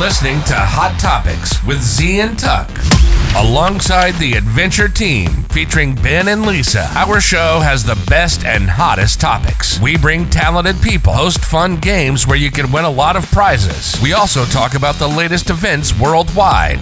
Listening to Hot Topics with Z and Tuck. Alongside the Adventure Team, featuring Ben and Lisa, our show has the best and hottest topics. We bring talented people, host fun games where you can win a lot of prizes. We also talk about the latest events worldwide.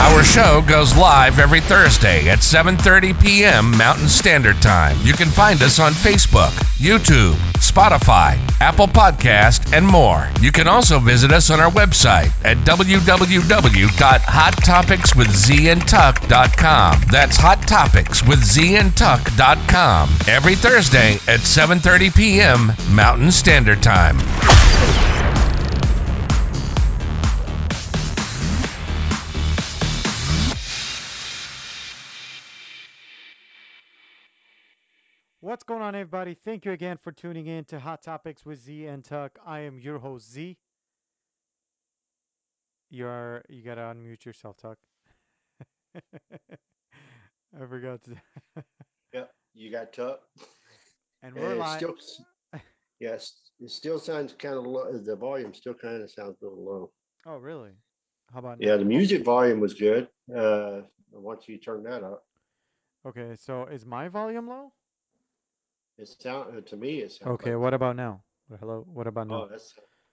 Our show goes live every Thursday at 7:30 p.m. Mountain Standard Time. You can find us on Facebook, YouTube, Spotify, Apple Podcast, and more. You can also visit us on our website at www.hottopicswithzandtuck.com. That's hot topics with hottopicswithzandtuck.com. Every Thursday at 7:30 p.m. Mountain Standard Time. What's going on, everybody? Thank you again for tuning in to Hot Topics with Z and Tuck. I am your host Z. You're you gotta unmute yourself, Tuck. I forgot to. Yep, you got Tuck. and we're And live. still, yes, it still sounds kind of low. The volume still kind of sounds a little low. Oh, really? How about Yeah, now? the music volume was good. Uh, once you turn that up, Okay, so is my volume low? It sound uh, to me it sounds. Okay, like- what about now? Hello, what about now? Oh, that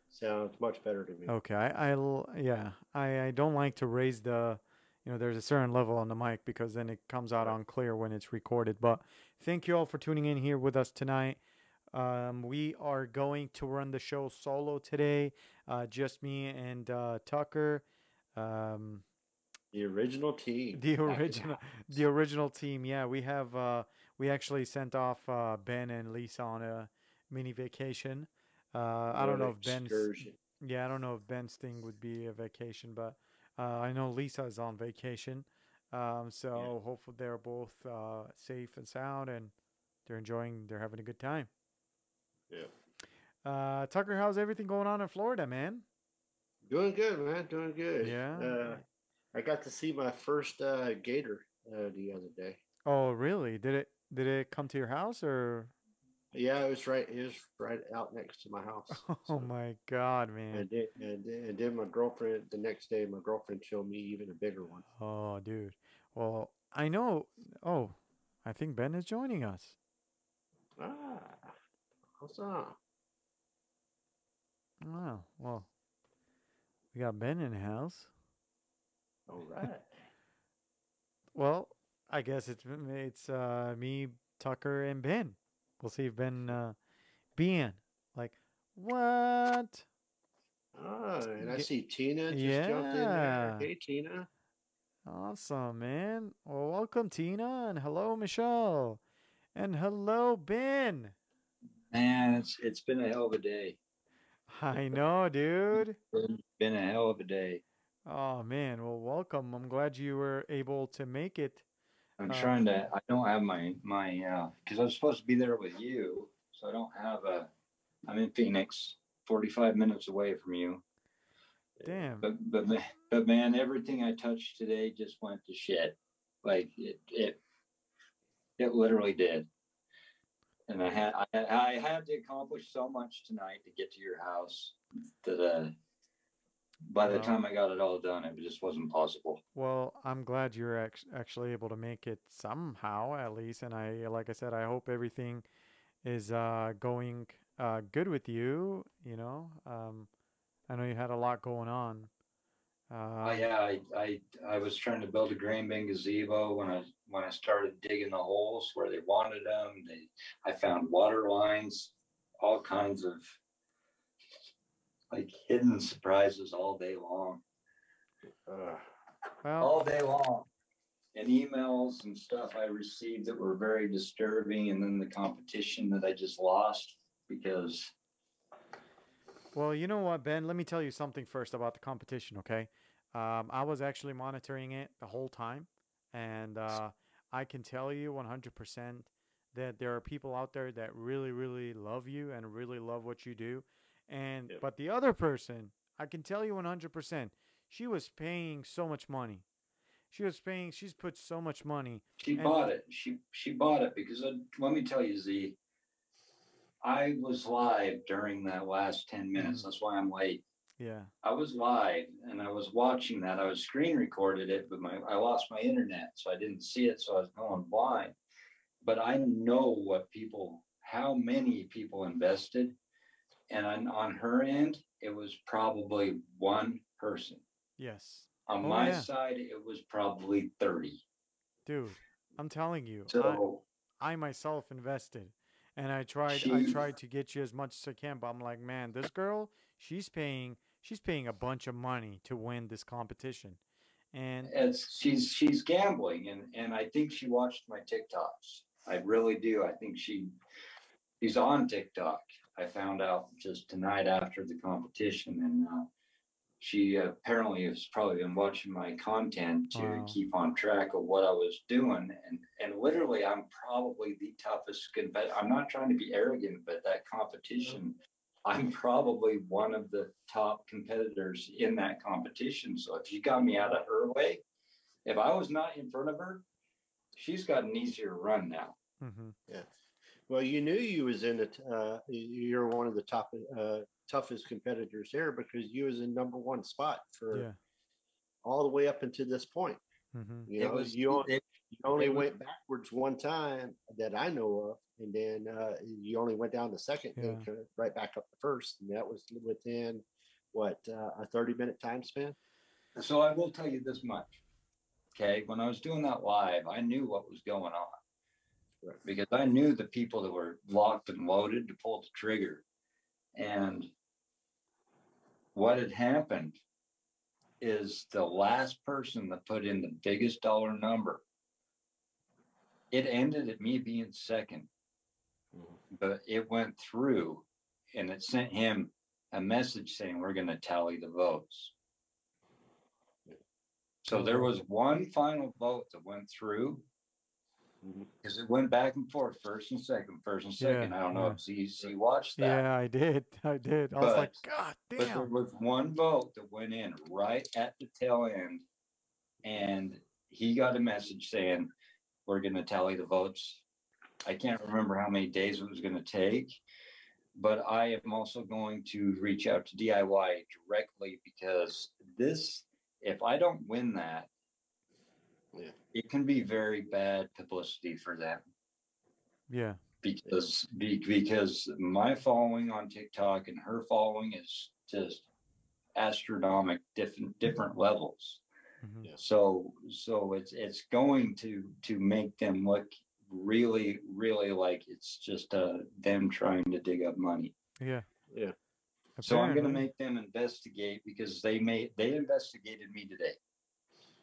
sounds much better to me. Okay, I, I yeah, I, I don't like to raise the, you know, there's a certain level on the mic because then it comes out unclear when it's recorded. But thank you all for tuning in here with us tonight. Um, we are going to run the show solo today, uh, just me and uh, Tucker. Um, The original team. the original, the original team. Yeah, we have. Uh, we actually sent off uh, Ben and Lisa on a mini vacation. Uh, I don't know if Ben's. excursion. Yeah, I don't know if Ben's thing would be a vacation, but uh, I know Lisa is on vacation. Um, so hopefully they're both uh, safe and sound and they're enjoying, they're having a good time. Yeah. Uh, Tucker, how's everything going on in Florida, man? Doing good, man. Doing good. Yeah. Uh, I got to see my first uh, gator uh, the other day. Oh, really? Did it did it come to your house or? Yeah, it was right. It was right out next to my house. Oh so- my God, man! And then, and, and then my girlfriend, the next day, my girlfriend showed me even a bigger one. Oh, dude. Well, I know. Oh, I think Ben is joining us. Ah, awesome. Wow. Well, we got Ben in the house. All right. Well, I guess it's it's uh me, Tucker, and Ben. We'll see if Ben uh Ben like what? Oh, and I see Tina just jumped in there. Hey, Tina. Awesome, man. Well, welcome Tina and hello Michelle. And hello Ben. Man, it's it's been a hell of a day. I know, dude. Been, been a hell of a day. Oh man, well welcome. I'm glad you were able to make it. I'm Uh, trying to. I don't have my my uh because I was supposed to be there with you, so I don't have a. I'm in Phoenix, 45 minutes away from you. Damn. But but ma- but man, everything I touched today just went to shit. Like it it it literally did. And I had I, I had to accomplish so much tonight to get to your house that uh by the time I got it all done, it just wasn't possible. Well, I'm glad you're act- actually able to make it somehow, at least. And I, like I said, I hope everything is uh, going uh, good with you. You know, um, I know you had a lot going on. Oh Um, yeah, I, I I was trying to build a grain bin gazebo when I when I started digging the holes where they wanted them. They I found water lines, all kinds of like hidden surprises all day long, Uh, Well, all day long, and emails and stuff I received that were very disturbing, and then the competition that I just lost because well, you know what, Ben? Let me tell you something first about the competition, okay? Um, I was actually monitoring it the whole time, and uh, I can tell you 100% that there are people out there that really, really love you and really love what you do. And Yep. but the other person, I can tell you 100%, she was paying so much money. She was paying. She's put so much money. She And- bought it. She she bought it because uh, let me tell you, Z. I was live during that last ten minutes. That's why I'm late. Yeah. I was live and I was watching that. I was screen recorded it, but my I lost my internet, so I didn't see it. So I was going blind. But I know what people, how many people invested, and on, on her end, it was probably one person. Yes. On Oh, my yeah. side, it was probably thirty. Dude, I'm telling you. I, So I myself invested and I tried I tried to get you as much as I can, but I'm like, man, this girl, she's paying she's paying a bunch of money to win this competition. And it's she's she's gambling, and and I think she watched my TikToks. I really do. I think she she's on TikTok. I found out just tonight after the competition, and uh, she apparently has probably been watching my content to Wow. keep on track of what I was doing. And and literally, I'm probably the toughest. But I'm not trying to be arrogant, but that competition. I'm probably one of the top competitors in that competition. So if you got me out of her way, if I was not in front of her, she's got an easier run now. mhm, Well, you knew you was in it. Uh, you're one of the top, uh, toughest competitors there because you was in number one spot for yeah. all the way up until this point. mhm. You It know, was you, on- it- you only it was- went backwards one time that I know of, and then uh, you only went down the second, Yeah. co- right back up to first, and that was within what uh, a 30 minute time span. so I will tell you this much. Okay, when I was doing that live, I knew what was going on. Right. Because I knew the people that were locked and loaded to pull the trigger. And what had happened is the last person that put in the biggest dollar number. It ended at me being second. Mm-hmm. but it went through and it sent him a message saying we're going to tally the votes. So there mm-hmm. was one final vote that went through. Mm-hmm. because it went back and forth, first and second, first and Yeah, second. I don't know yeah. if Z, Z watched that, Yeah, I did. I did. I was like, But- God but there damn. was one vote that went in right at the tail end, and he got a message saying we're going to tally the votes. I can't remember how many days it was going to take, but I am also going to reach out to DIY directly because this, if I don't win that, Yeah. it can be very bad publicity for them Yeah. because be, because my following on TikTok and her following is just astronomic different different levels. mhm. Yeah. So so it's it's going to to make them look really really like it's just uh them trying to dig up money. Yeah. Yeah. So I'm going to make them investigate because they made they investigated me today.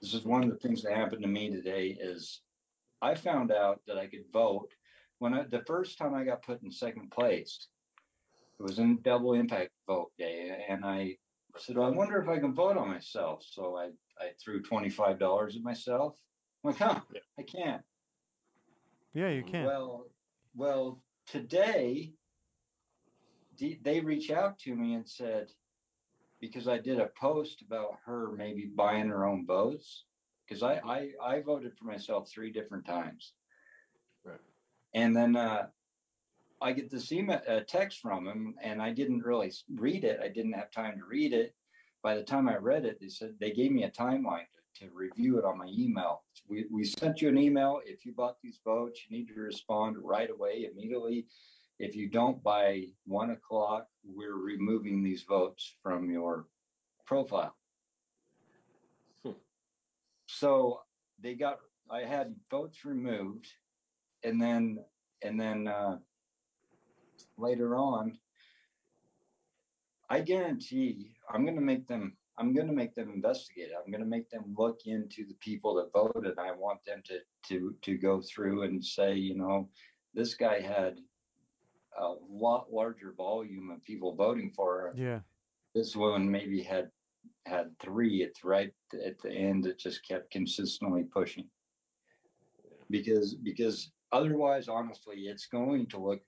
This is one of the things that happened to me today is I found out that I could vote when I, the first time I got put in second place. It was in double impact vote day, and I said, well, "I wonder if I can vote on myself." So I I threw twenty five dollars at myself. I'm like, huh, Yeah. I can't. Yeah, you can. Well, well, today they reach out to me and said, because I did a post about her maybe buying her own votes, because I, I I voted for myself three different times. Right. And then uh, I get this email, a text from him, and I didn't really read it. I didn't have time to read it. By the time I read it, they said they gave me a timeline to, to review it on my email. We, we sent you an email. If you bought these votes, you need to respond right away, immediately. If you don't by one o'clock, we're removing these votes from your profile. Hmm. So they got, I had votes removed and then, and then, uh, later on, I guarantee I'm gonna make them, I'm gonna make them investigate. it. I'm gonna make them look into the people that voted. I want them to, to, to go through and say, you know, this guy had a lot larger volume of people voting for her. Yeah. This one maybe had, had three It's right, at the end, it just kept consistently pushing. Because, because otherwise, honestly, it's going to look,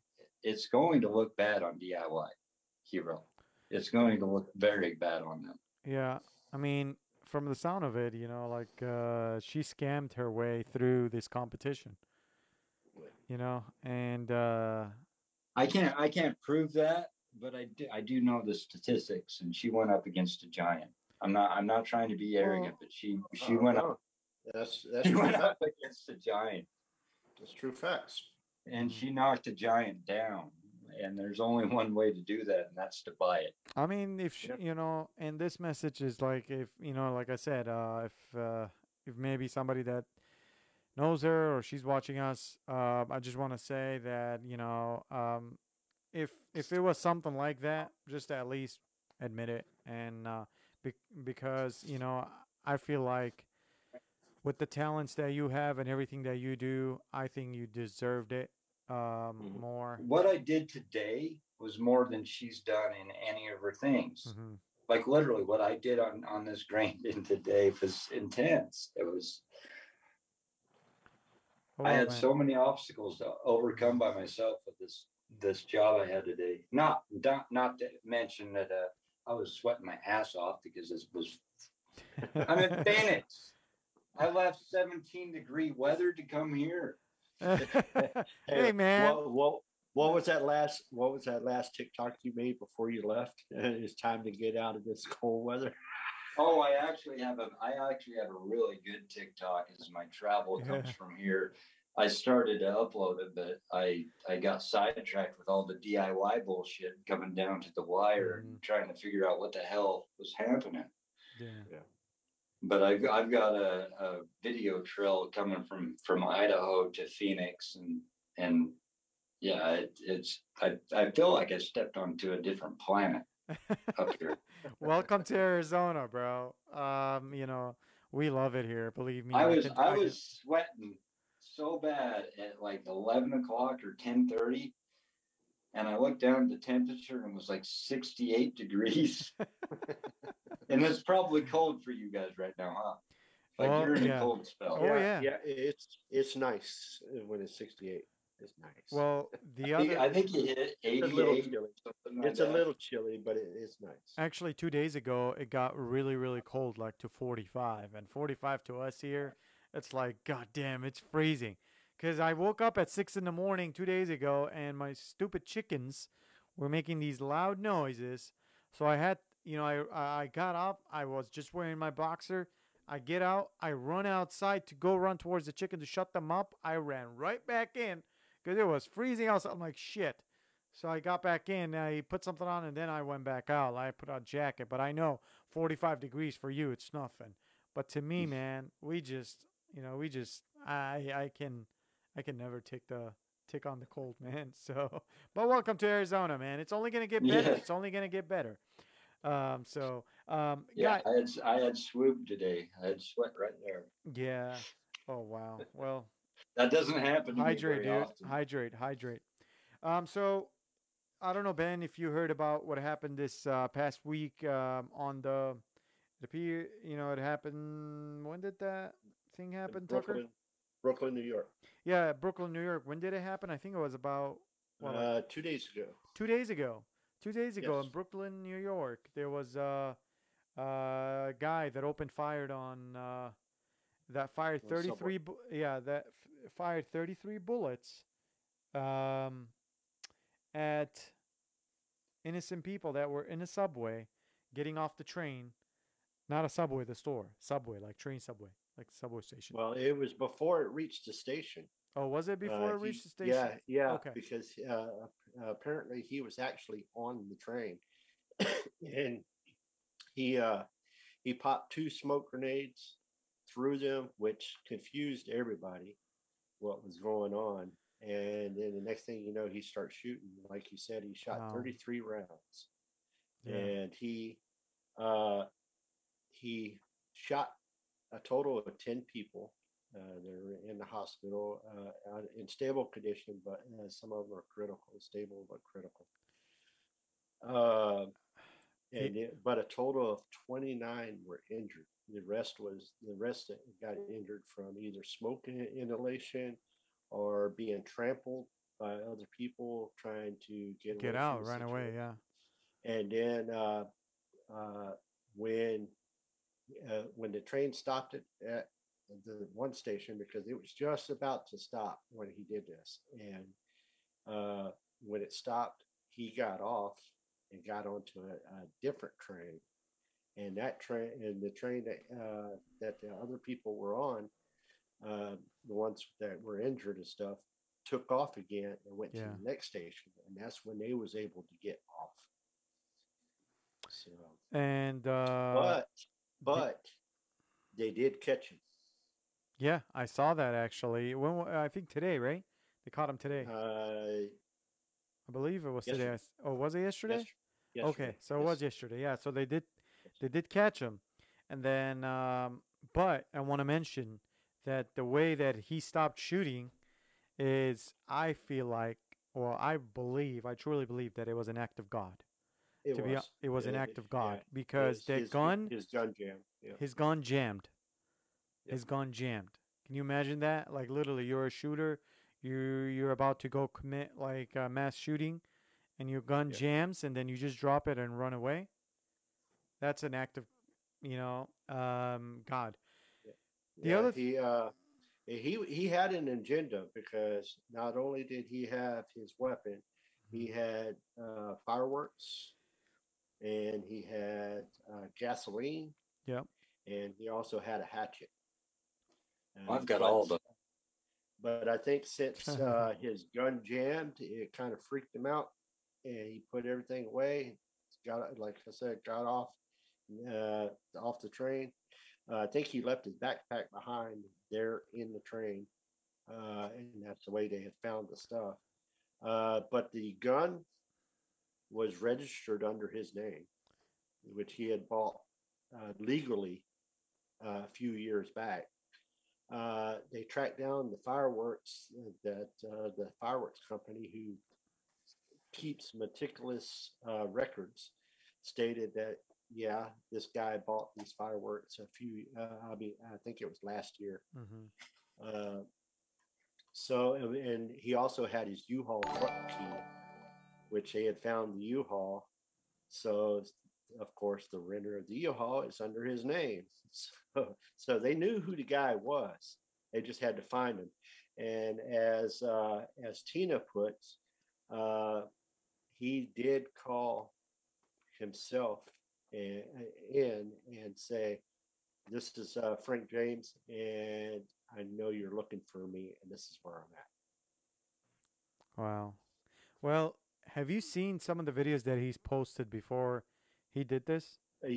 it's going to look bad on DIY hero. It's going to look very bad on them. Yeah. I mean, from the sound of it, you know, like uh, she scammed her way through this competition. You know, and uh, I can't, I can't prove that, but I do, I do know the statistics, and she went up against a giant. I'm not I'm not trying to be arrogant, but she she Oh, went no. up That's that's she went fact. up against a giant, That's true facts. and she knocked a giant down. And there's only one way to do that, and that's to buy it. I mean, if sh Yep. you know, and this message is like, if you know, like I said, uh, if uh, if maybe somebody that knows her or she's watching us, uh, I just want to say that you know, um, if if it was something like that, just at least admit it, and uh, be- because you know, I feel like with the talents that you have and everything that you do, I think you deserved it um, Mhm. more. What I did today was more than she's done in any of her things. hmm Like literally, what I did on on this grain today was intense. It was I had so many obstacles to overcome by myself with this this job I had today. Not not not to mention that uh, I was sweating my ass off because this was I'm in Phoenix. I left 17 degree weather to come here. hey man. What, what what was that last what was that last TikTok you made before you left? it's time to get out of this cold weather. Oh, I actually have a I actually have a really good TikTok as my travel comes Yeah. from here. I started to upload it, but I I got sidetracked with all the DIY bullshit coming down to the wire and mm. trying to figure out what the hell was happening. Yeah. But I've I've got a, a video trail coming from from Idaho to Phoenix and and yeah, it, it's I I feel like I stepped onto a different planet up here. Welcome to Arizona, bro. Um, you know, we love it here. Believe me. I was can- I can- was sweating so bad at like eleven o'clock or ten thirty, and I looked down at the temperature and it was like sixty eight degrees, and it's probably cold for you guys right now, huh? Like Well, you're in yeah. a cold spell. Oh, yeah. yeah. It's it's nice when it's 68. It's nice. Well, the I think, other I think you hit it's a little 88 chilly. something like It's a little chilly, but it, it's nice. actually two days ago it got really really cold, like to 45, and 45 to us here, it's like god damn, it's freezing. Cause I woke up at six in the morning two days ago, and my stupid chickens were making these loud noises. So I had, you know, I I got up. I was just wearing my boxer. I get out. I run outside to go run towards the chicken to shut them up. I ran right back in because it was freezing outside. I'm like shit. So I got back in. I put something on, and then I went back out. I put on a jacket, but I know 45 degrees for you, it's nothing. But to me, man, we just, you know, we just, I I can, I can never take the take on the cold, man. So, but welcome to Arizona, man. It's only gonna get better. Yeah. It's only gonna get better. Um, so, um, Yeah, guy- I had I had swoop today. I had sweat right there. yeah. Oh wow. Well, That doesn't happen. Hydrate, dude. often. Hydrate, hydrate. Um, so I don't know, Ben, if you heard about what happened this uh, past week um, on the the P. You know, it happened. When did that thing happen, Tucker? Brooklyn, Brooklyn, New York. Yeah, Brooklyn, New York. When did it happen? I think it was about well, Uh, two days ago. two days ago. Two days ago in Brooklyn, New York, there was a, a guy that opened fired on uh, that fired 33 bu- yeah that f- fired 33 bullets um, at innocent people that were in a subway getting off the train not a subway the store subway like train subway like subway station Well, it was before it reached the station. oh was it before Uh, it he- reached the station Yeah, yeah. Okay. Because uh, apparently he was actually on the train, and he uh, he popped two smoke grenades, threw them, which confused everybody what was going on. And then the next thing you know, he starts shooting. Like you said, he shot Wow. 33 rounds, yeah. and he uh, he shot a total of 10 people. Uh, they're in the hospital uh, in stable condition, but uh, some of them are critical, stable but critical. Uh, and it, but a total of 29 were injured. The rest was the rest that got injured from either smoke inhalation or being trampled by other people trying to get get out run away yeah and then uh, uh, when uh, when the train stopped it at the one station because it was just about to stop when he did this, and uh, when it stopped, he got off and got onto a, a different train. And that train and the train that uh, that the other people were on, uh, the ones that were injured and stuff, took off again and went Yeah. to the next station, and that's when they was able to get off. So, And uh, but but they did catch him. yeah, I saw that actually. When I think today, right? They caught him today. Uh, I believe it was today. yesterday. S- Oh, was it yesterday? yes- yesterday, Okay, so it was yesterday. Yeah, so they did they did catch him, and then um, but I want to mention that the way that he stopped shooting is I feel like, or I believe, I truly believe that it was an act of God. It to was. be, it was an act of yeah, God because his- that his- gun, his gun jam. Yeah. his gun jammed. Yeah. His gun jammed. Can you imagine that? Like literally, you're a shooter. You you're about to go commit like a mass shooting, and your gun Yeah. jams, and then you just drop it and run away. That's an act of, you know, um, God. The yeah, other he uh he he had an agenda because not only did he have his weapon, he Mm-hmm. had uh, fireworks, and he had uh, gasoline. Yep. And he also had a hatchet. Uh, I've got but- all the But I think since uh, his gun jammed, it kind of freaked him out, and he put everything away. Got like I said, got off uh, off the train. Uh, I think he left his backpack behind there in the train, uh, and that's the way they had found the stuff. Uh, but the gun was registered under his name, which he had bought uh, legally uh, a few years back uh, they tracked down the fireworks that the fireworks company who keeps meticulous records stated that yeah this guy bought these fireworks a few uh, i mean i think it was last year. Hmm uh, so and- and he also had his u-haul truck key which they had found the u-haul. So of course the renter of the u-haul is under his name. So, so they knew who the guy was. They just had to find him. And as uh, as tina puts uh, he did call himself in, in and say this is uh, frank james and i know you're looking for me and this is where i'm at Wow. Well, have you seen some of the videos that he's posted before he did this? Uh,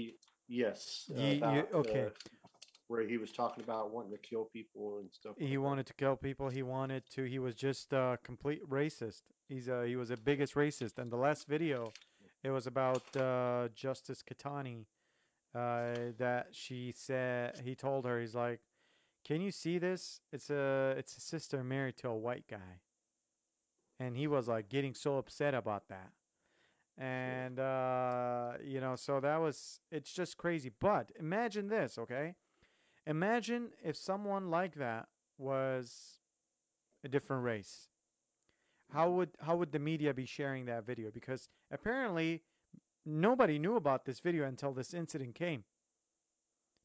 yes uh, Ye- you- about, okay. uh, where he was talking about wanting to kill people and stuff He like that. wanted to kill people. He wanted to. He was just a complete racist. He's a. He was a biggest racist. And the last video, it was about uh, Justice Ketanji. Uh, that she said he told her he's like, "Can you see this? It's a it's a sister married to a white guy." And he was like getting so upset about that. And uh, you know, so that was it's just crazy. But imagine this, okay? Imagine if someone like that was a different race. How would how would the media be sharing that video? Because apparently nobody knew about this video until this incident came.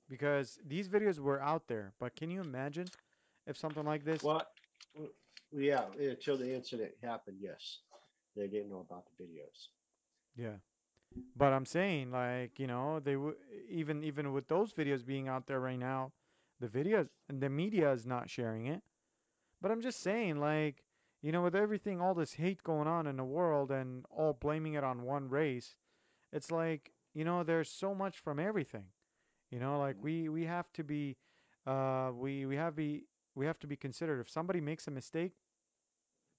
Because these videos were out there, but can you imagine if something like this? Well, yeah, until the incident happened, yes, they didn't know about the videos. Yeah. But I'm saying like, you know, they w- even even with those videos being out there right now, the videos and the media is not sharing it. But I'm just saying like, you know, with everything all this hate going on in the world and all blaming it on one race, it's like, you know, there's so much from everything. You know, like we we have to be uh we we have be we have to be considered. if somebody makes a mistake,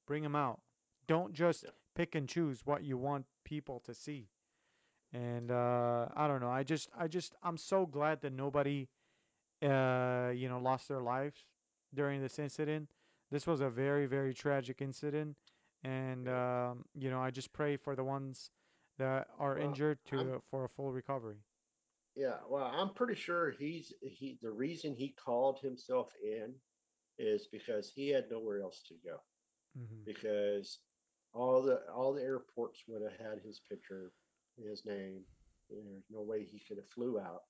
bring them out. Don't just Yeah. pick and choose what you want people to see. And uh, I don't know. I just, I just, I'm so glad that nobody, uh, you know, lost their lives during this incident. This was a very, very tragic incident, and um, you know, I just pray for the ones that are Well, injured to I'm- for a full recovery. Yeah, well, I'm pretty sure he's he. The reason he called himself in is because he had nowhere else to go. hmm Because all the all the airports would have had his picture, his name. There's no way he could have flew out.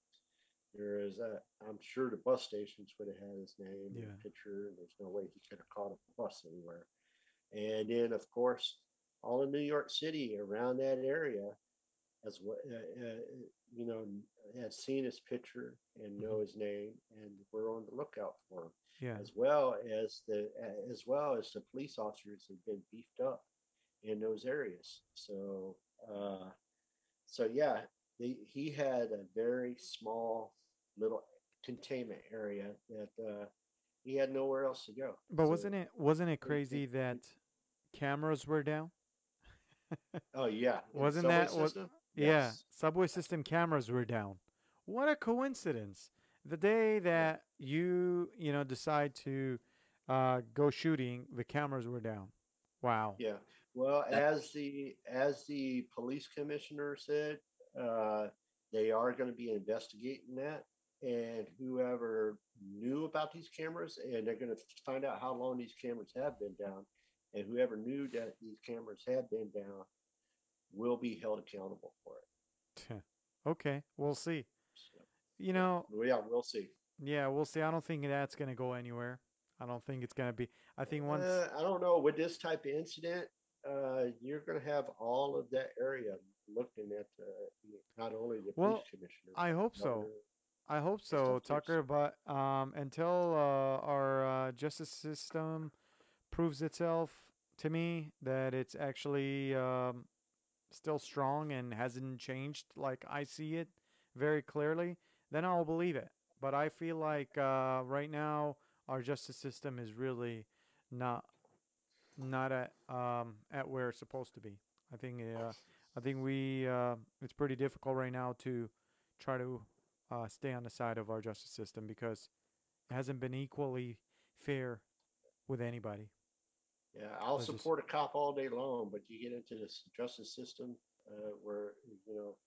There is a. I'm sure the bus stations would have had his name Yeah. and picture. And there's no way he could have caught a bus anywhere. And then, of course, all in New York City around that area, as well, uh, uh, you know, has seen his picture and know his name, and we're on the lookout for him Yeah. as well as the as well as the police officers have been beefed up in those areas. So uh, so yeah, the, he had a very small little containment area that uh, he had nowhere else to go. But So- wasn't it wasn't it crazy they- that cameras were down? Oh yeah, Wasn't that what- system? Yeah, subway system cameras were down. What a coincidence! The day that you you know decide to uh, go shooting, the cameras were down. Wow. Yeah. Well, as the as the police commissioner said, uh, they are going to be investigating that, and whoever knew about these cameras, and they're going to find out how long these cameras have been down, and whoever knew that these cameras had been down will be held accountable for it. okay, we'll see. So, You know, yeah, we'll see. yeah, we'll see. I don't think that's gonna go anywhere. I don't think it's gonna be. I think once. Uh, I don't know with this type of incident, uh, you're going to have all of that area looking at uh, not only the Well, police commissioner. I hope so. I hope so, Tucker. But um, until uh, our uh, justice system proves itself to me that it's actually um, still strong and hasn't changed like I see it very clearly, then I'll believe it. But I feel like uh, right now our justice system is really not not at um, at where it's supposed to be. I think uh, I think we uh, it's pretty difficult right now to try to uh, stay on the side of our justice system because it hasn't been equally fair with anybody. Yeah, I'll just- support a cop all day long, but you get into this justice system uh, where you know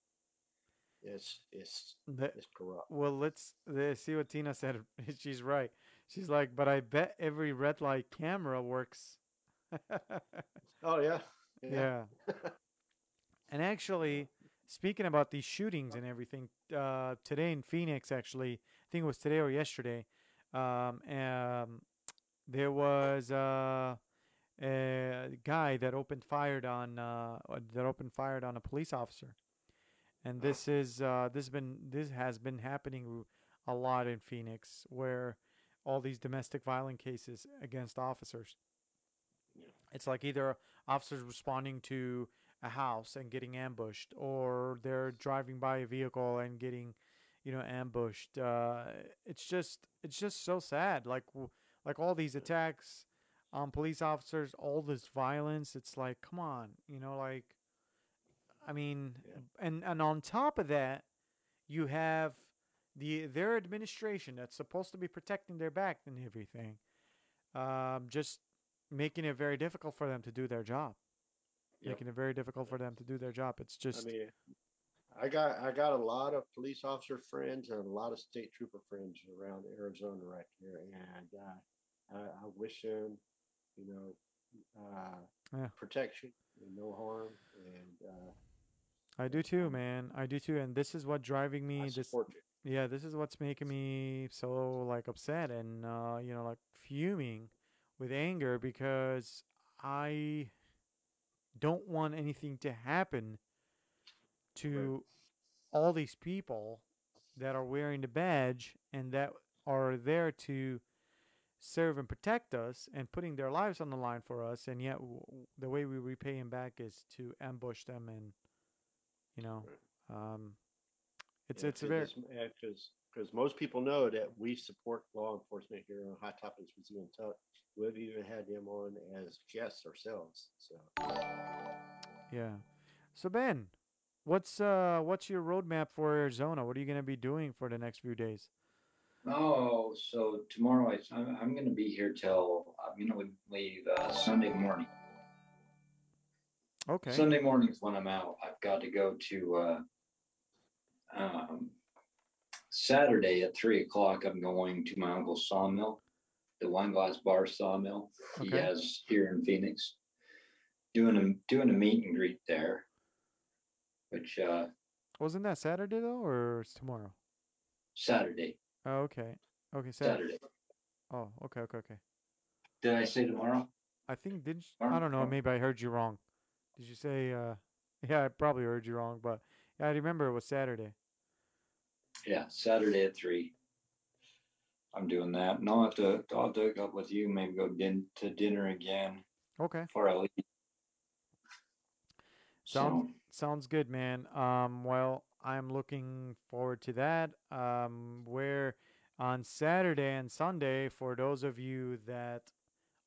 it's it's it's corrupt. well, let's uh, see what Tina said. She's right. She's like, but I bet every red light camera works. Oh yeah, yeah. And actually, speaking about these shootings and everything, uh, today in Phoenix, actually, I think it was today or yesterday, um, um, there was uh, a guy that opened fired on uh, that opened fired on a police officer, and this is uh, this been this has been happening a lot in Phoenix, where all these domestic violent cases against officers. It's like either officers responding to a house and getting ambushed, or they're driving by a vehicle and getting, you know, ambushed. Uh, it's just it's just so sad. Like like all these attacks on police officers, all this violence. It's like, come on, you know, like, I mean, Yeah. and and on top of that, you have the their administration that's supposed to be protecting their back and everything, um, just making it very difficult for them to do their job Yep. making it very difficult for them to do their job. It's just. I mean, I got I got a lot of police officer friends and a lot of state trooper friends around Arizona right here, and uh, I, I wish them, you know, uh, Yeah. protection and no harm, and uh, I do too, man. I do too, and this is what driving me. This yeah, this is what's making me so like upset and uh, you know like fuming with anger because I don't want anything to happen to all these people that are wearing the badge and that are there to serve and protect us and putting their lives on the line for us and yet w- the way we repay them back is to ambush them and you know um it's Yeah, it's a very because because most people know that we support law enforcement here on Hot Topics with you and Tuck. We've even had them on as guests ourselves. So Yeah. So Ben, what's uh what's your roadmap for Arizona? What are you gonna be doing for the next few days? Oh, so tomorrow I, I'm, I'm going to be here till I'm going to leave uh, Sunday morning. Okay. Sunday morning's when I'm out. I've got to go to uh, um, Saturday at three o'clock. I'm going to my uncle's sawmill, the wine glass bar sawmill he Okay. has here in Phoenix. Doing a doing a meet and greet there, which uh, Wasn't that Saturday though, or it's tomorrow? Saturday. Oh, okay. Okay, Saturday. Saturday. Oh, okay, okay, okay. Did I say tomorrow? I think did you, I don't know. or- Maybe I heard you wrong. Did you say? uh Yeah, I probably heard you wrong, but I remember it was Saturday. Yeah, Saturday at three. I'm doing that, and I'll have to I'll do it up with you. Maybe go din- to dinner again Okay. before I leave. Sounds So sounds good, man. Um, well, I'm looking forward to that. Um, where on Saturday and Sunday, for those of you that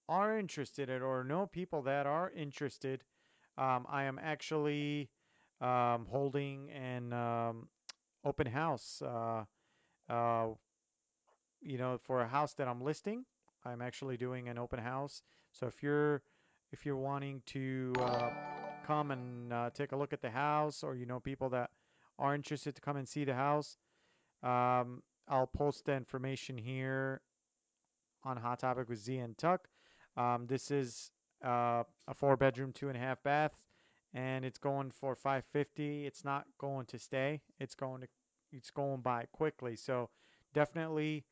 are interested in, or know people that are interested, um, I am actually um, holding an um, open house. Uh, uh, you know, for a house that I'm listing, I'm actually doing an open house. So if you're if you're wanting to uh, come and uh, take a look at the house, or you know people that are interested to come and see the house, um, I'll post the information here on Hot Topic with Z and Tuck. Um, this is uh, a four bedroom, two and a half bath, and it's going for 550. It's not going to stay. It's going to it's going by quickly. So definitely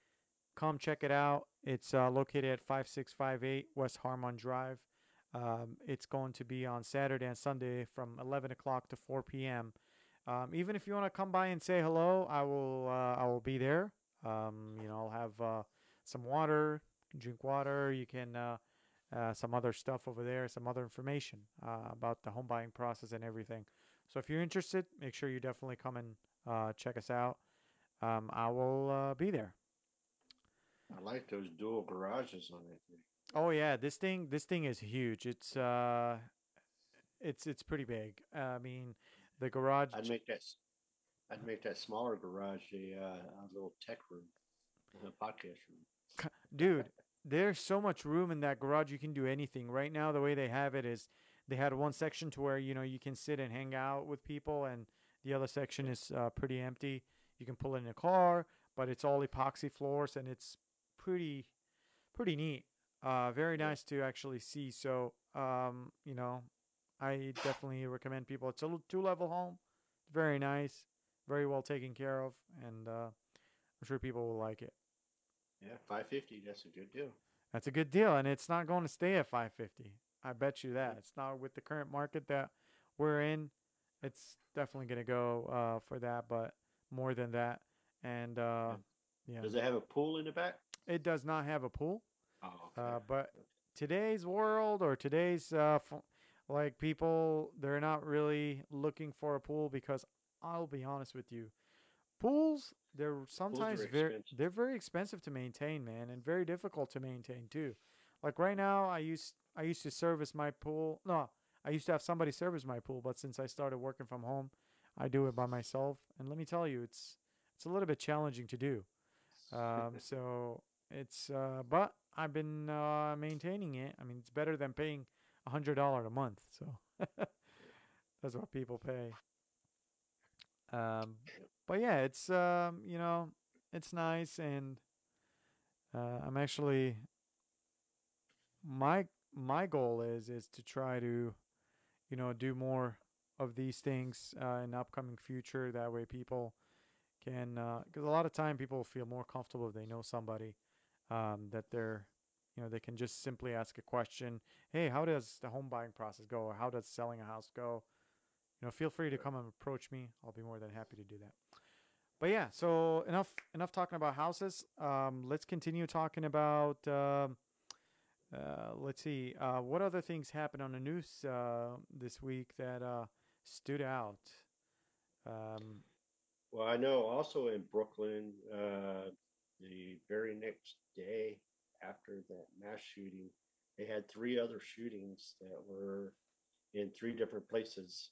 come check it out. It's uh, located at 5658 West Harmon Drive. Um, it's going to be on Saturday and Sunday from 11 o'clock to 4 p.m. Um, even if you want to come by and say hello, I will. Uh, I will be there. Um, you know, I'll have uh, some water. Drink water. You can uh, some other stuff over there. Some other information uh, about the home buying process and everything. So if you're interested, make sure you definitely come and uh, check us out. Um, I will uh, be there. I like those dual garages on that thing. Oh yeah, this thing this thing is huge. It's uh it's it's pretty big. Uh, I mean, the garage I'd make that. I'd make that smaller garage a, uh, a little tech room, a podcast room. dude, there's so much room in that garage you can do anything. Right now the way they have it is they had one section to where, you know, you can sit and hang out with people and the other section is uh, pretty empty. You can pull in a car, but it's all epoxy floors and it's pretty pretty neat. Uh, very nice to actually see. So, um, you know, I definitely recommend people. It's a l- two-level home, very nice, very well taken care of, and uh, I'm sure people will like it. Yeah, five fifty. That's a good deal. That's a good deal, and it's not going to stay at 550. I bet you that. It's not with the current market that we're in. It's definitely going to go uh, for that, but more than that. And uh, yeah, Does it have a pool in the back? it does not have a pool. Oh, Uh, but today's world or today's uh, f- like people, they're not really looking for a pool because I'll be honest with you, pools they're sometimes very expensive. they're very expensive to maintain, man, and very difficult to maintain too. Like right now, I used I used to service my pool. No, I used to have somebody service my pool, but since I started working from home, I do it by myself. And let me tell you, it's it's a little bit challenging to do. Um, so it's uh, but I've been uh, maintaining it. I mean, it's better than paying a hundred dollar a month. So that's what people pay. Um, but yeah, it's um, you know, it's nice, and uh, I'm actually my my goal is is to try to, you know, do more of these things uh, in the upcoming future. That way, people can because a lot of time people feel more comfortable if they know somebody um, that they're you know they can just simply ask a question hey how does the home buying process go? Or how does selling a house go? You know feel free to come and approach me. I'll be more than happy to do that but yeah so enough enough talking about houses. Um, let's continue talking about um, uh, let's see uh, what other things happened on the news uh, this week that uh, stood out? Um, Well, I know also in Brooklyn, uh, the very next day after that mass shooting, they had three other shootings that were in three different places,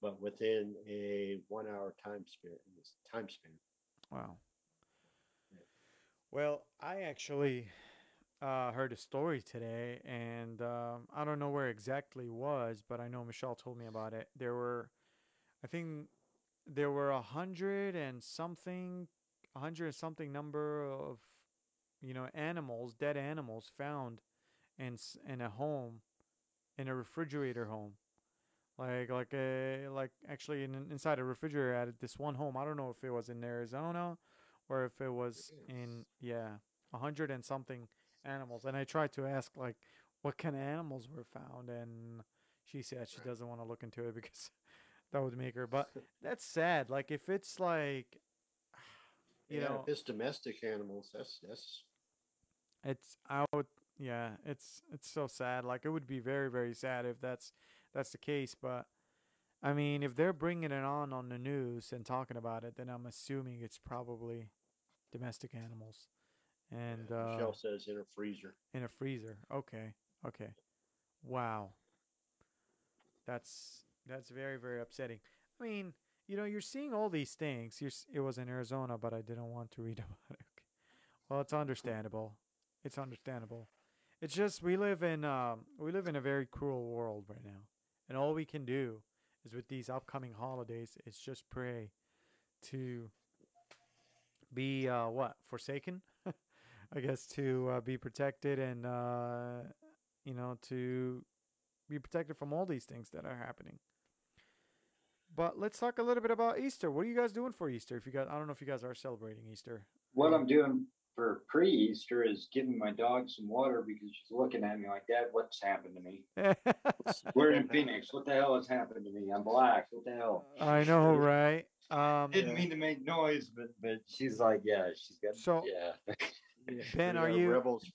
but within a one-hour time span. Time span. Wow. Yeah. Well, I actually uh, heard a story today, and um, I don't know where exactly it was, but I know Michelle told me about it. There were, I think, there were a hundred and something, a hundred and something number of, you know, animals, dead animals found in in a home, in a refrigerator home like like a like actually in, inside a refrigerator at this one home. I don't know if it was in Arizona or if it was in yeah, a hundred and something animals. And I tried to ask like what kind of animals were found, and she said she doesn't want to look into it because that would make her. But that's sad. Like if it's like, you yeah, know, if it's domestic animals, that's that's it's I would yeah, it's it's so sad. Like it would be very very sad if that's that's the case. But I mean, if they're bringing it on on the news and talking about it, then I'm assuming it's probably domestic animals. And yeah, uh, Michelle says in a freezer. in a freezer. Okay. Okay. Wow. That's that's very very upsetting. I mean, you know, you're seeing all these things. You're, it was in Arizona, but I didn't want to read about it. Okay. Well, it's understandable. It's understandable. It's just we live in um, we live in a very cruel world right now, and all we can do is with these upcoming holidays is just pray to be uh, what forsaken. I guess to uh, be protected and uh, you know to be protected from all these things that are happening. But let's talk a little bit about Easter. What are you guys doing for Easter? If you guys, I don't know if you guys are celebrating Easter. What I'm doing for pre-Easter is giving my dog some water because she's looking at me like, Dad, what's happened to me? We're in Phoenix. What the hell has happened to me? I'm black. What the hell? I know, right? Um, Didn't mean to make noise, but but she's like, yeah, she's got So- yeah. Yeah, Ben, the, are you- rebels?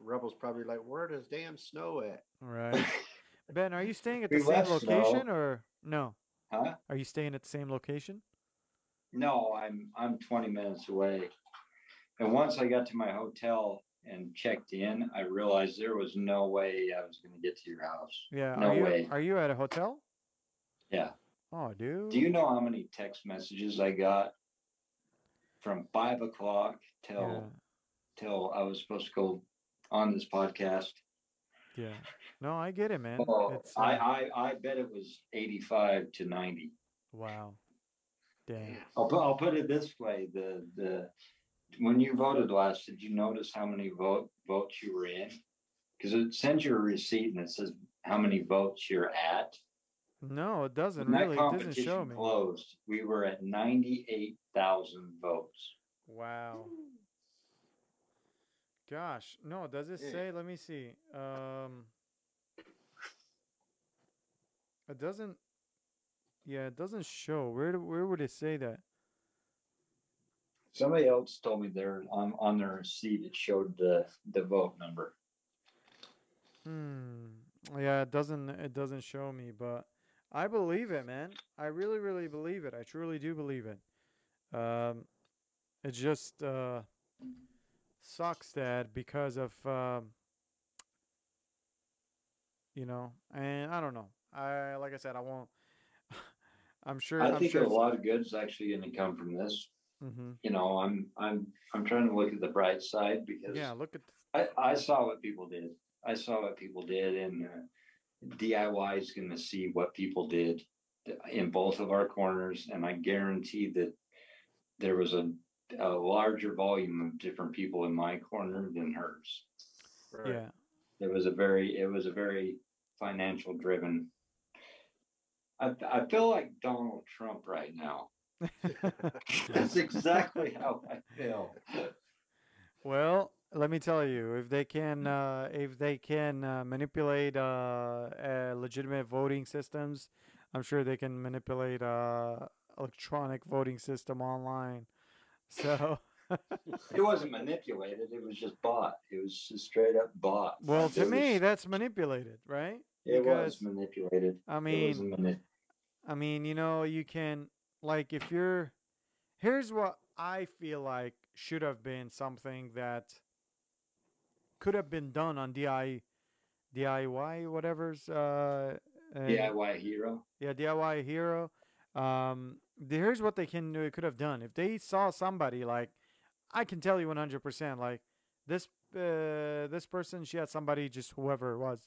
Rebels probably like, where does damn snow at? right. Ben, are you staying at the We same left snow. location or no? huh? Are you staying at the same location? No, I'm I'm 20 minutes away. And once I got to my hotel and checked in, I realized there was no way I was going to get to your house. Yeah. No are you way. are you at a hotel? Yeah. Oh, dude. Do you know how many text messages I got from five o'clock till Yeah. till I was supposed to go on this podcast? Yeah. No, I get it, man. Oh, It's I, uh, I I bet it was 85 to 90. wow. Damn. I'll put I'll put it this way: the the when you voted last, did you notice how many vote votes you were in? Because it sends you a receipt and it says how many votes you're at. No, it doesn't When that really. It doesn't competition show me. closed, we were at ninety-eight thousand votes. Wow. Gosh, no, does it say? Let me see. Um, it doesn't. Yeah, it doesn't show. Where do, where would it say that? Somebody else told me there on on their receipt it showed the the vote number. Hmm. Yeah, it doesn't. It doesn't show me, but I believe it, man. I really, really believe it. I truly do believe it. Um, it just uh sucks that because of um, you know, and I don't know. I like I said, I won't. I'm sure. I I'm think sure a lot of good's actually going to come from this. Hmm You know, I'm I'm I'm trying to look at the bright side because Yeah, look at. I, I saw what people did. I saw what people did, and uh, DIY is going to see what people did in both of our corners, and I guarantee that there was a, a larger volume of different people in my corner than hers. Right. Yeah. It was a very, it was a very financial driven. I, I feel like Donald Trump right now. That's exactly how I feel. Well, let me tell you, if they can, uh, if they can uh, manipulate uh, uh, legitimate voting systems, I'm sure they can manipulate uh, electronic voting system online. So, It wasn't manipulated. It was just bought. It was just straight up bought. well, It to me, was- that's manipulated, right? it was manipulated. I It mean, wasn't I mean, you know, you can like if you're here's what I feel like should have been something that could have been done on DI DIY whatever's uh, uh DIY hero. yeah DIY hero um here's what they can do it could have done if they saw somebody like I can tell you 100% like this uh, this person she had somebody just whoever it was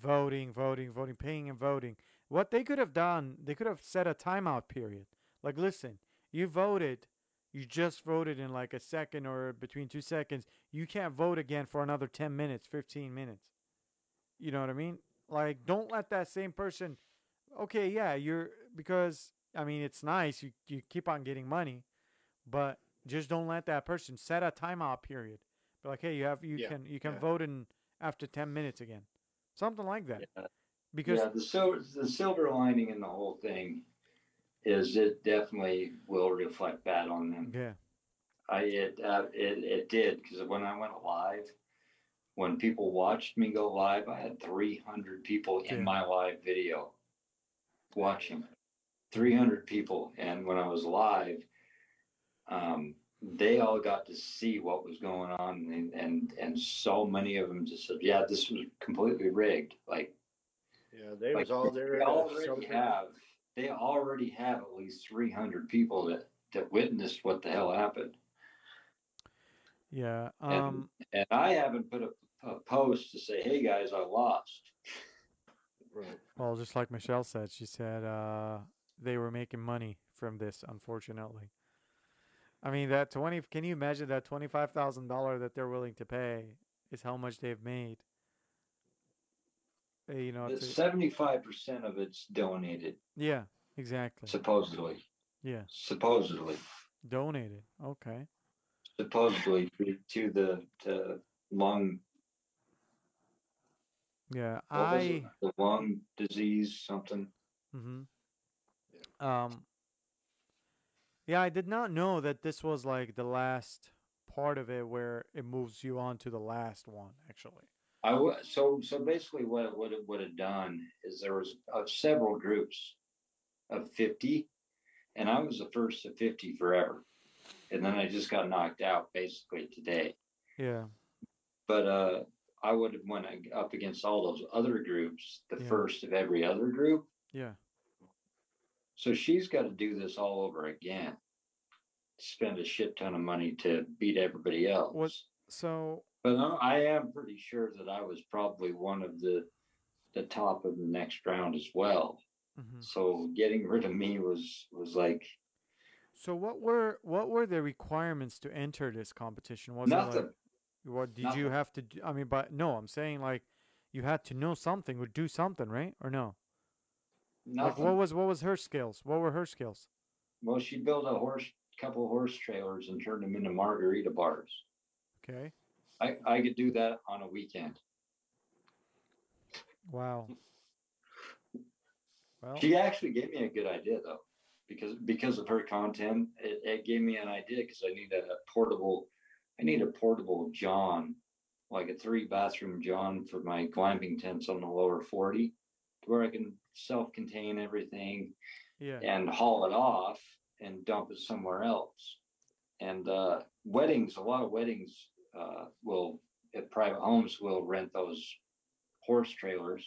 voting voting voting paying and voting what they could have done they could have set a timeout period. Like listen you voted you just voted in like a second or between two seconds. You can't vote again for another 10 minutes 15 minutes. You know what i mean? Like don't let that same person okay yeah you're because i mean it's nice you, you keep on getting money but just don't let that person set a timeout period. Be like hey you have you Yeah, can you can yeah. vote in after 10 minutes again. Something like that. Yeah. Because yeah, the silver the silver lining in the whole thing is it definitely will reflect bad on them. yeah, I it uh, it it did because when I went live, when people watched me go live, I had 300 people in my live video watching. 300 people, and when I was live, um, they all got to see what was going on, and and and so many of them just said, "Yeah, this was completely rigged." Like Yeah, they like, was all there. They already have. They already have at least 300 people that that witnessed what the hell happened. yeah. And- Um, And I haven't put a, a post to say, "Hey guys, I lost." Right. well, just like Michelle said, she said uh, they were making money from this. Unfortunately, I mean that twenty. Can you imagine that twenty-five thousand dollar that they're willing to pay is how much they've made? Uh, You know, Seventy-five percent of it's donated, yeah, exactly. supposedly. Yeah, Supposedly, donated. Okay. supposedly to, to the to lung. Yeah, What was I. it? The lung disease, something. Mm-hmm. Um. Yeah, I did not know that this was like the last part of it where it moves you on to the last one. Actually. I wa- so so basically what it- what it would have done is there was uh, several groups of 50 and I was the first of 50 forever. And then I just got knocked out basically today. Yeah. But uh I would have went up against all those other groups, the Yeah. first of every other group. Yeah. So she's got to do this all over again. Spend a shit ton of money to beat everybody else. What- So But I I am pretty sure that I was probably one of the the top of the next round as well. mhm. So getting rid of me was was like so what were what were the requirements to enter this competition? Was it nothing. like what did you have to do? I mean, but no, I'm saying like you had to know something or do something, right? Or no? Like what was what was her skills? What were her skills? well, she built a horse, couple horse trailers and turned them into margarita bars. Okay. I I could do that on a weekend. Wow. Well, She actually gave me a good idea though, because because of her content, it, it gave me an idea because I need a portable, I need a portable John, like a three bathroom John for my glamping tents on the lower forty, where I can self-contain everything yeah. and haul it off and dump it somewhere else. And uh, weddings, a lot of weddings uh, will, at private homes, will rent those horse trailers,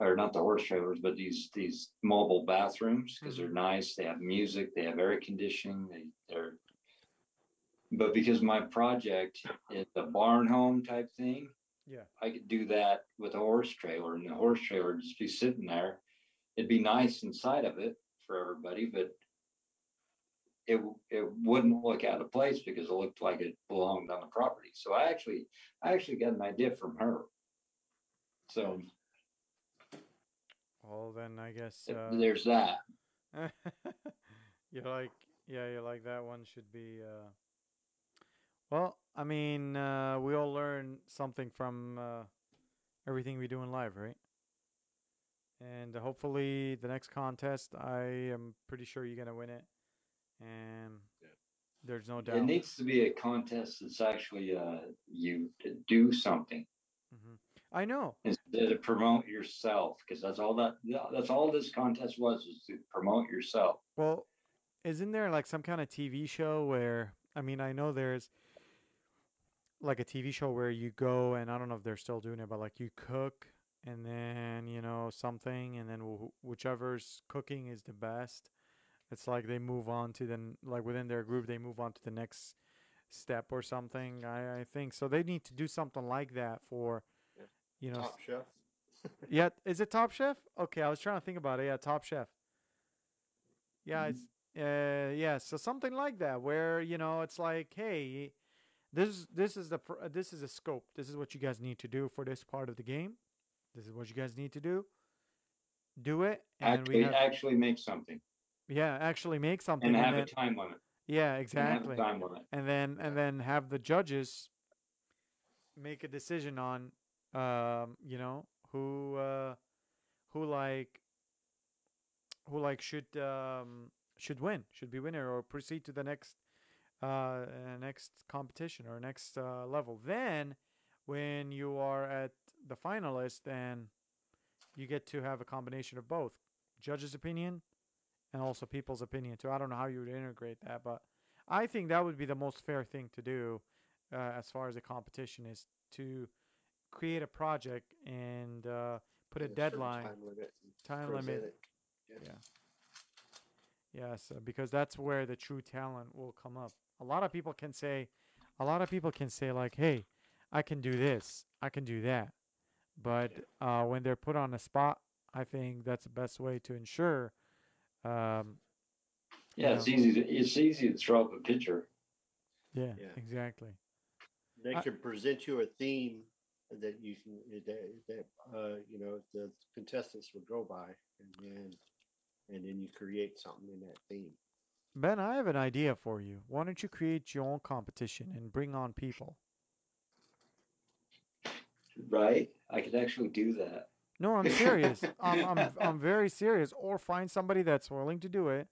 or not the horse trailers, but these these mobile bathrooms because they're nice. They have music, they have air conditioning. They they're. But because my project is a barn home type thing, Yeah. I could do that with a horse trailer, and the horse trailer would just be sitting there. It'd be nice inside of it for everybody, but it it wouldn't look out of place because it looked like it belonged on the property. So I actually I actually got an idea from her. So Well, then I guess uh, there's that. you like yeah, you like that one should be uh Well, I mean, uh we all learn something from uh everything we do in live, right? And hopefully the next contest, I am pretty sure you're going to win it. And Yeah. there's no doubt. It needs to be a contest that's actually uh you to do something Mm-hmm. I know. instead of promote yourself because that's all that that's all this contest was is to promote yourself. Well, isn't there like some kind of TV show where I mean, I know there's like a TV show where you go and I don't know if they're still doing it, but like you cook and then, you know, something and then wh- whichever's cooking is the best, it's like they move on to the n- like within their group they move on to the next step or something. I I think so they need to do something like that for Yeah. you know, Top chef. yeah, is it Top Chef? Okay, I was trying to think about it. Yeah, Top Chef. Yeah, it's uh yeah, so something like that where, you know, it's like, hey, this is this is the pr- this is a scope. This is what you guys need to do for this part of the game. This is what you guys need to do. Do it and Actually, we have actually make something yeah, actually make something and and have then, a time limit. yeah, And exactly. time limit. And then and then have the judges make a decision on um, you know, who uh, who like who like should um, should win, should be winner or proceed to the next uh, uh, next competition or next uh, level. Then when you are at the finalist, then you get to have a combination of both judges' opinion and also people's opinion too. I don't know how you would integrate that, but I think that would be the most fair thing to do uh, as far as the competition is to create a project and uh, put a certain deadline, Time limit. time limit. it. Yeah. Yes, uh, because that's where the true talent will come up. A lot of people can say, a lot of people can say like, "Hey, I can do this, I can do that," but uh, when they're put on the spot, I think that's the best way to ensure. Um, Yeah, it's easy to, it's easy to throw up a picture. yeah, Yeah. exactly. They I- can present you a theme that you can that, that uh, you know the contestants would go by, and then and then you create something in that theme. Ben, I have an idea for you. Why don't you create your own competition and bring on people? Right? I could actually do that. No, I'm serious. I'm, I'm I'm very serious. Or find somebody that's willing to do it,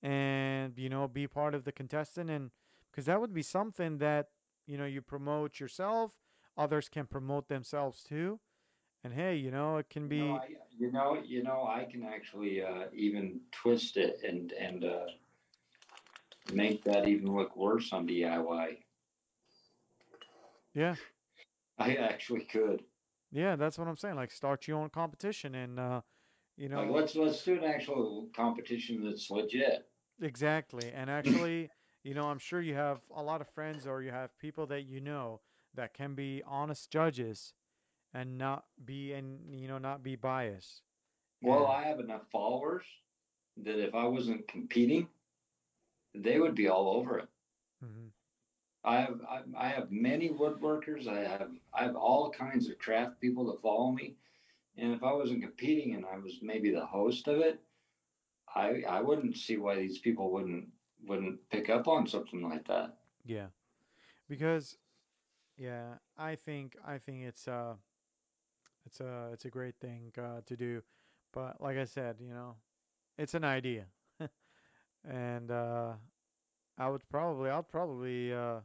and you know, be part of the contestant, and because that would be something that you know you promote yourself, others can promote themselves too, and hey, you know, it can be. You know, I, you know, you know, I can actually uh, even twist it and and uh, make that even look worse on DIY. Yeah, I actually could. Yeah, that's what I'm saying. Like, start your own competition, and uh, you know, Like, let's let's do an actual competition that's legit. Exactly. And actually, you know, I'm sure you have a lot of friends or you have people that you know that can be honest judges and not be and you know not be biased. Well. I have enough followers that if I wasn't competing, they would be all over it. hmm I have I, have many woodworkers. I have I have all kinds of craft people that follow me, and if I wasn't competing and I was maybe the host of it, I I wouldn't see why these people wouldn't wouldn't pick up on something like that. Yeah. Because yeah, I think I think it's uh it's a it's a great thing uh, to do. But like I said, you know, it's an idea. and uh I would probably I'd probably uh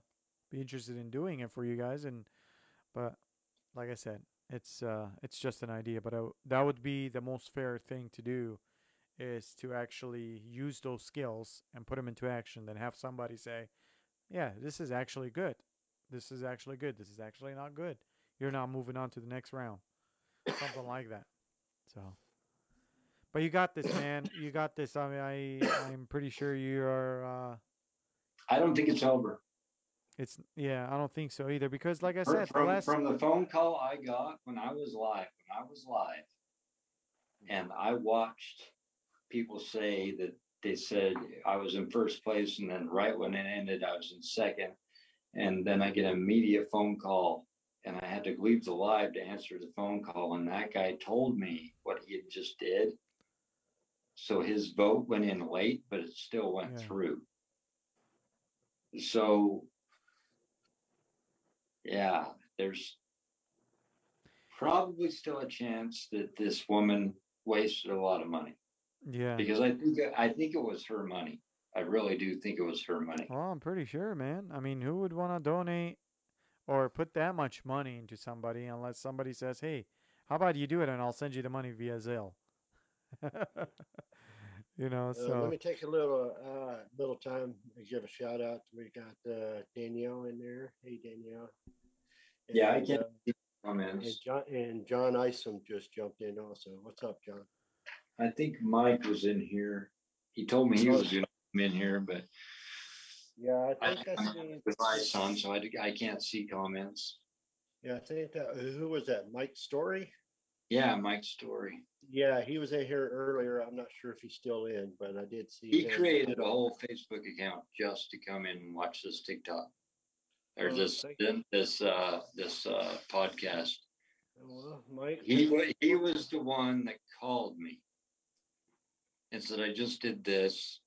be interested in doing it for you guys and but like I said, it's uh it's just an idea, but I that would be the most fair thing to do is to actually use those skills and put them into action then have somebody say, "Yeah, this is actually good. This is actually good. This is actually not good. You're now moving on to the next round." Something like that. So but you got this, man. You got this. I mean, I I'm pretty sure you are. Uh, I don't think it's over. It's yeah. I don't think so either because, like I said, the From last from the phone call I got when I was live, when I was live, and I watched people say that they said I was in first place, and then right when it ended, I was in second, and then I get an immediate phone call, and I had to leave the live to answer the phone call, and that guy told me what he had just did. So his vote went in late, but it still went Yeah. through. So yeah, there's probably still a chance that this woman wasted a lot of money yeah. because I think I think it was her money. I really do think it was her money. Well, I'm pretty sure, man. I mean, who would want to donate or put that much money into somebody unless somebody says, "Hey, how about you do it and I'll send you the money via Zelle." you know, Uh, so let me take a little uh, little time to give a shout out. We got uh, Danielle in there. Hey Danielle. Yeah, I And, can't uh, see and comments. John and John Isom just jumped in also. What's up, John? I think Mike was in here. He told me he was going to come in here, but Yeah, I I think I I'm see. with my son, so I, I can't see comments. Yeah, I think that who was that? Mike Story. Yeah, Mike's story. Yeah, he was in here earlier. I'm not sure if he's still in, but I did see. He him. created a whole Facebook account just to come in and watch this TikTok or Oh, this thank this uh this uh podcast. Well, Mike. He wa- he was the one that called me and said, "I just did this."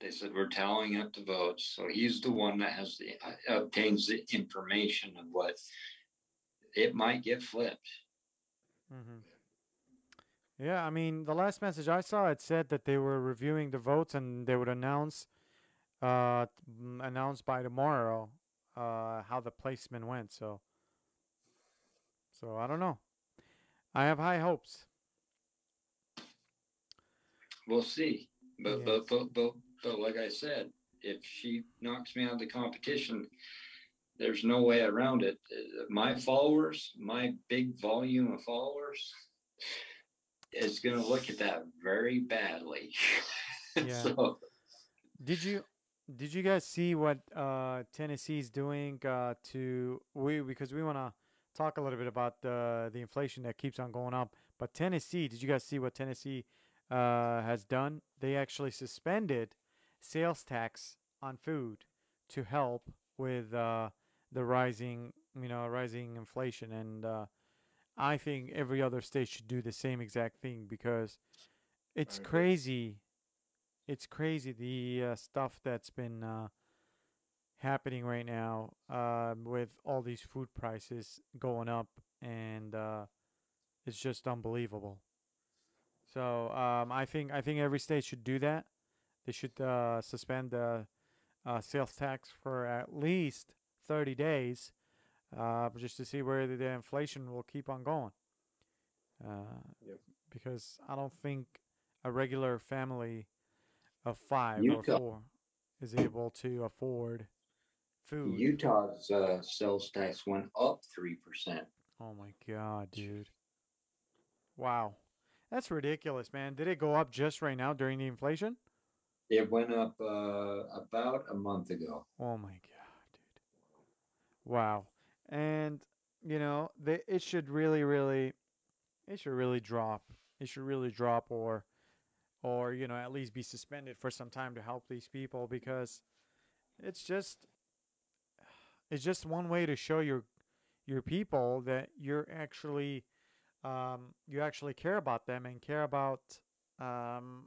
They said we're tallying up the votes, so he's the one that has the uh, obtains the information of what it might get flipped. hmm Yeah, I mean, the last message I saw, it said that they were reviewing the votes and they would announce, uh, announce by tomorrow, uh, how the placement went. So, so I don't know. I have high hopes. We'll see. But, Yes. but, but, but, but like I said, if she knocks me out of the competition, there's no way around it. Uh, My followers, my big volume of followers is gonna look at that very badly. Yeah. So, Did you did you guys see what uh Tennessee's doing uh to we because we want to talk a little bit about the the inflation that keeps on going up. But Tennessee, did you guys see what Tennessee uh has done? They actually suspended sales tax on food to help with uh the rising, you know, rising inflation and uh I think every other state should do the same exact thing because it's crazy it's crazy the uh, stuff that's been uh, happening right now um, with all these food prices going up, and uh, it's just unbelievable. So um, I think I think every state should do that. They should uh, suspend the uh, sales tax for at least thirty days, uh, just to see where the, the inflation will keep on going. Uh, Yep. Because I don't think a regular family of five Utah- or four is able to afford food. Utah's uh, sales tax went up three percent. oh my god, dude! Wow, that's ridiculous, man. Did it go up just right now during the inflation? It went up uh, about a month ago. Oh my god, dude! Wow, and you know they, it should really, really, it should really drop. It should really drop, or, or you know at least be suspended for some time to help these people because it's just, it's just one way to show your, your people that you're actually, um, you actually care about them and care about, um,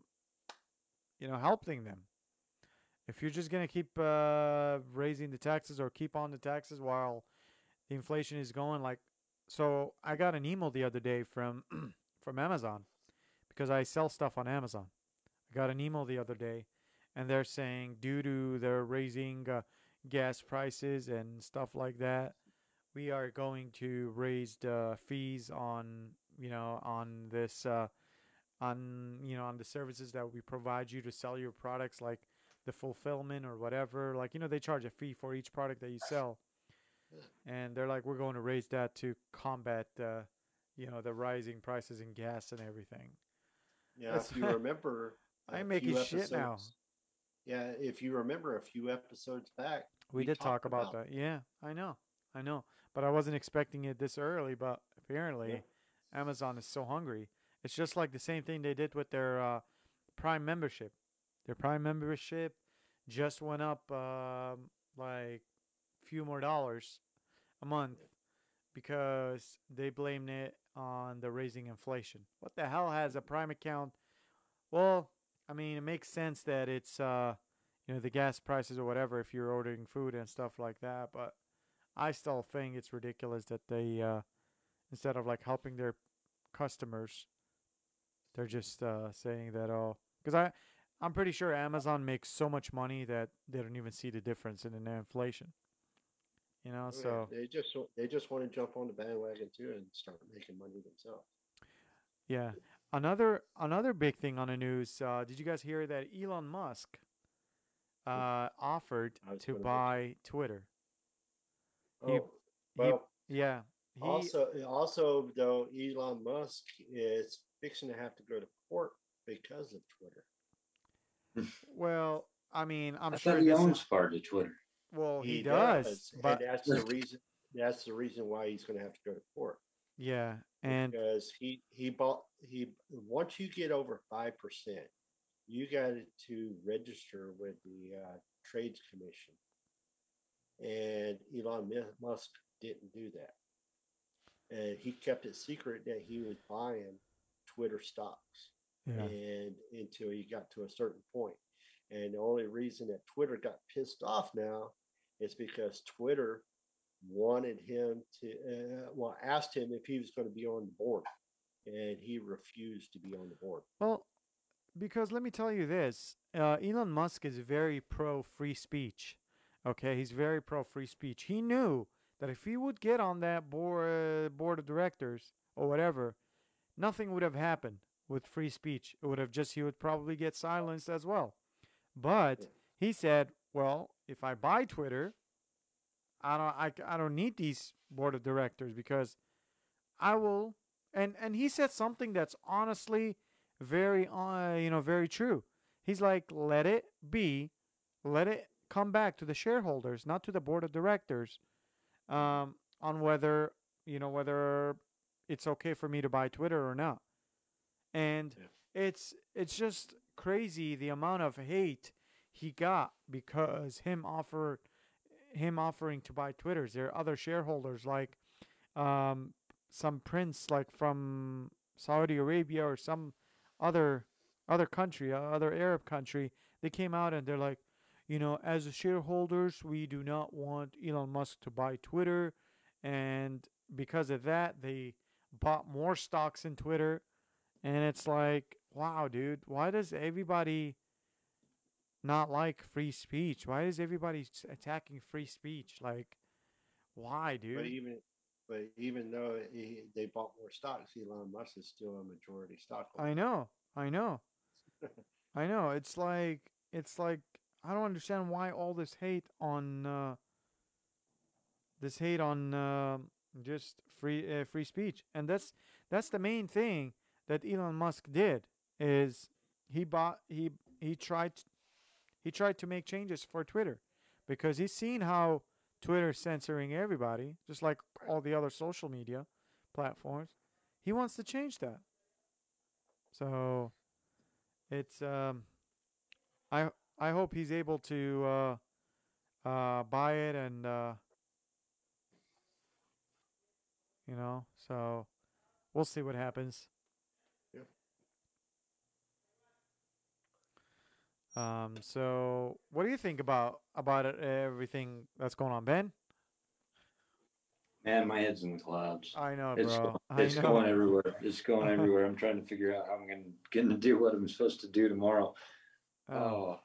you know, helping them. If you're just gonna keep uh, raising the taxes or keep on the taxes while the inflation is going, like, so I got an email the other day from from Amazon because I sell stuff on Amazon. I got an email the other day, and they're saying due to they're raising uh, gas prices and stuff like that, we are going to raise the fees on you know on this uh, on you know on the services that we provide you to sell your products like the fulfillment or whatever like you know they charge a fee for each product that you sell and they're like we're going to raise that to combat uh, you know the rising prices in gas and everything. Yeah, That's- if you remember, I a make few it shit now. Yeah, if you remember a few episodes back, we, We did talk about about- that. Yeah i know i know. But i wasn't expecting it this early but apparently Yeah. amazon is so hungry. It's just like the same thing they did with their uh, prime membership. Their prime membership just went up um, like few more dollars a month because they blamed it on the raising inflation. What the hell has a prime account well i mean it makes sense that it's uh you know the gas prices or whatever if you're ordering food and stuff like that but i still think it's ridiculous that they uh instead of like helping their customers they're just uh saying that oh because i i'm pretty sure amazon makes so much money that they don't even see the difference in the inflation you know oh, yeah, so they just they just want to jump on the bandwagon too and start making money themselves. yeah another another big thing on the news uh did you guys hear that elon musk uh offered to gonna mention- buy twitter He- Oh, he- well, yeah he also also though Elon Musk is fixing to have to go to court because of Twitter. Well, I mean, I'm I sure he owns is part of Twitter. Well, he, does, but and that's the reason. That's the reason why he's going to have to go to court yeah, and because he he bought he once you get over five percent, you got to register with the uh, Trades Commission, and Elon Musk didn't do that, and he kept it secret that he was buying Twitter stocks. yeah, and until he got to a certain point. And the only reason that Twitter got pissed off now is because Twitter wanted him to, uh, well, asked him if he was going to be on the board and he refused to be on the board. Well, because let me tell you this uh, Elon Musk is very pro free speech. Okay, he's very pro free speech. He knew that if he would get on that board, board of directors or whatever, nothing would have happened with free speech. It would have just, he would probably get silenced as well. But he said, well, if I buy Twitter, I don't, I, I don't need these board of directors because I will, and, and he said something that's honestly very, uh, you know, very true. He's like, let it be, let it come back to the shareholders, not to the board of directors, um, on whether, you know, whether it's okay for me to buy Twitter or not. And Yeah. it's it's just crazy the amount of hate he got because him offered him offering to buy Twitters. There are other shareholders like um, some prince like from Saudi Arabia or some other other country, uh, other Arab country. They came out and they're like, you know, as shareholders, we do not want Elon Musk to buy Twitter, and because of that, they bought more stocks in Twitter. And it's like, wow, dude, why does everybody not like free speech? Why is everybody attacking free speech? Like, why, dude? But even but even though he, they bought more stocks, Elon Musk is still a majority stockholder. I know, I know, I know. It's like, it's like, I don't understand why all this hate on, uh, this hate on uh, just free uh, free speech, and that's that's the main thing that Elon Musk did is he bought he he tried he tried to make changes for Twitter because he's seen how Twitter's censoring everybody, just like all the other social media platforms. He wants to change that. So it's um I I hope he's able to uh uh buy it and uh you know, so we'll see what happens. Um so what do you think about about everything that's going on, Ben? Man, my head's in the clouds. I know, It's, bro. go- I it's know. going everywhere. It's going everywhere. I'm trying to figure out how I'm gonna, gonna do what I'm supposed to do tomorrow. Oh. Oh,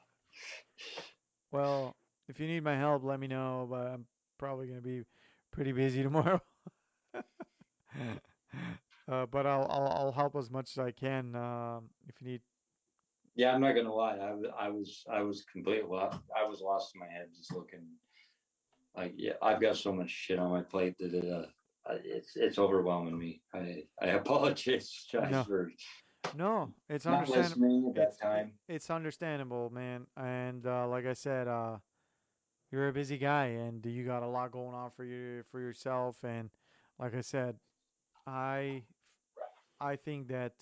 Well, if you need my help, let me know. But I'm probably gonna be pretty busy tomorrow. uh, but I'll, I'll I'll help as much as I can. Um, if you need. Yeah. I'm not gonna lie. I, I was I was completely lost. I was lost in my head just looking. Like yeah, I've got so much shit on my plate that it, uh, uh, it's it's overwhelming me. I I apologize No, for No, it's not understandable. listening at that It's time. it's understandable, man. And uh, like I said, uh, you're a busy guy, and you got a lot going on for you for yourself. And like I said, I I think that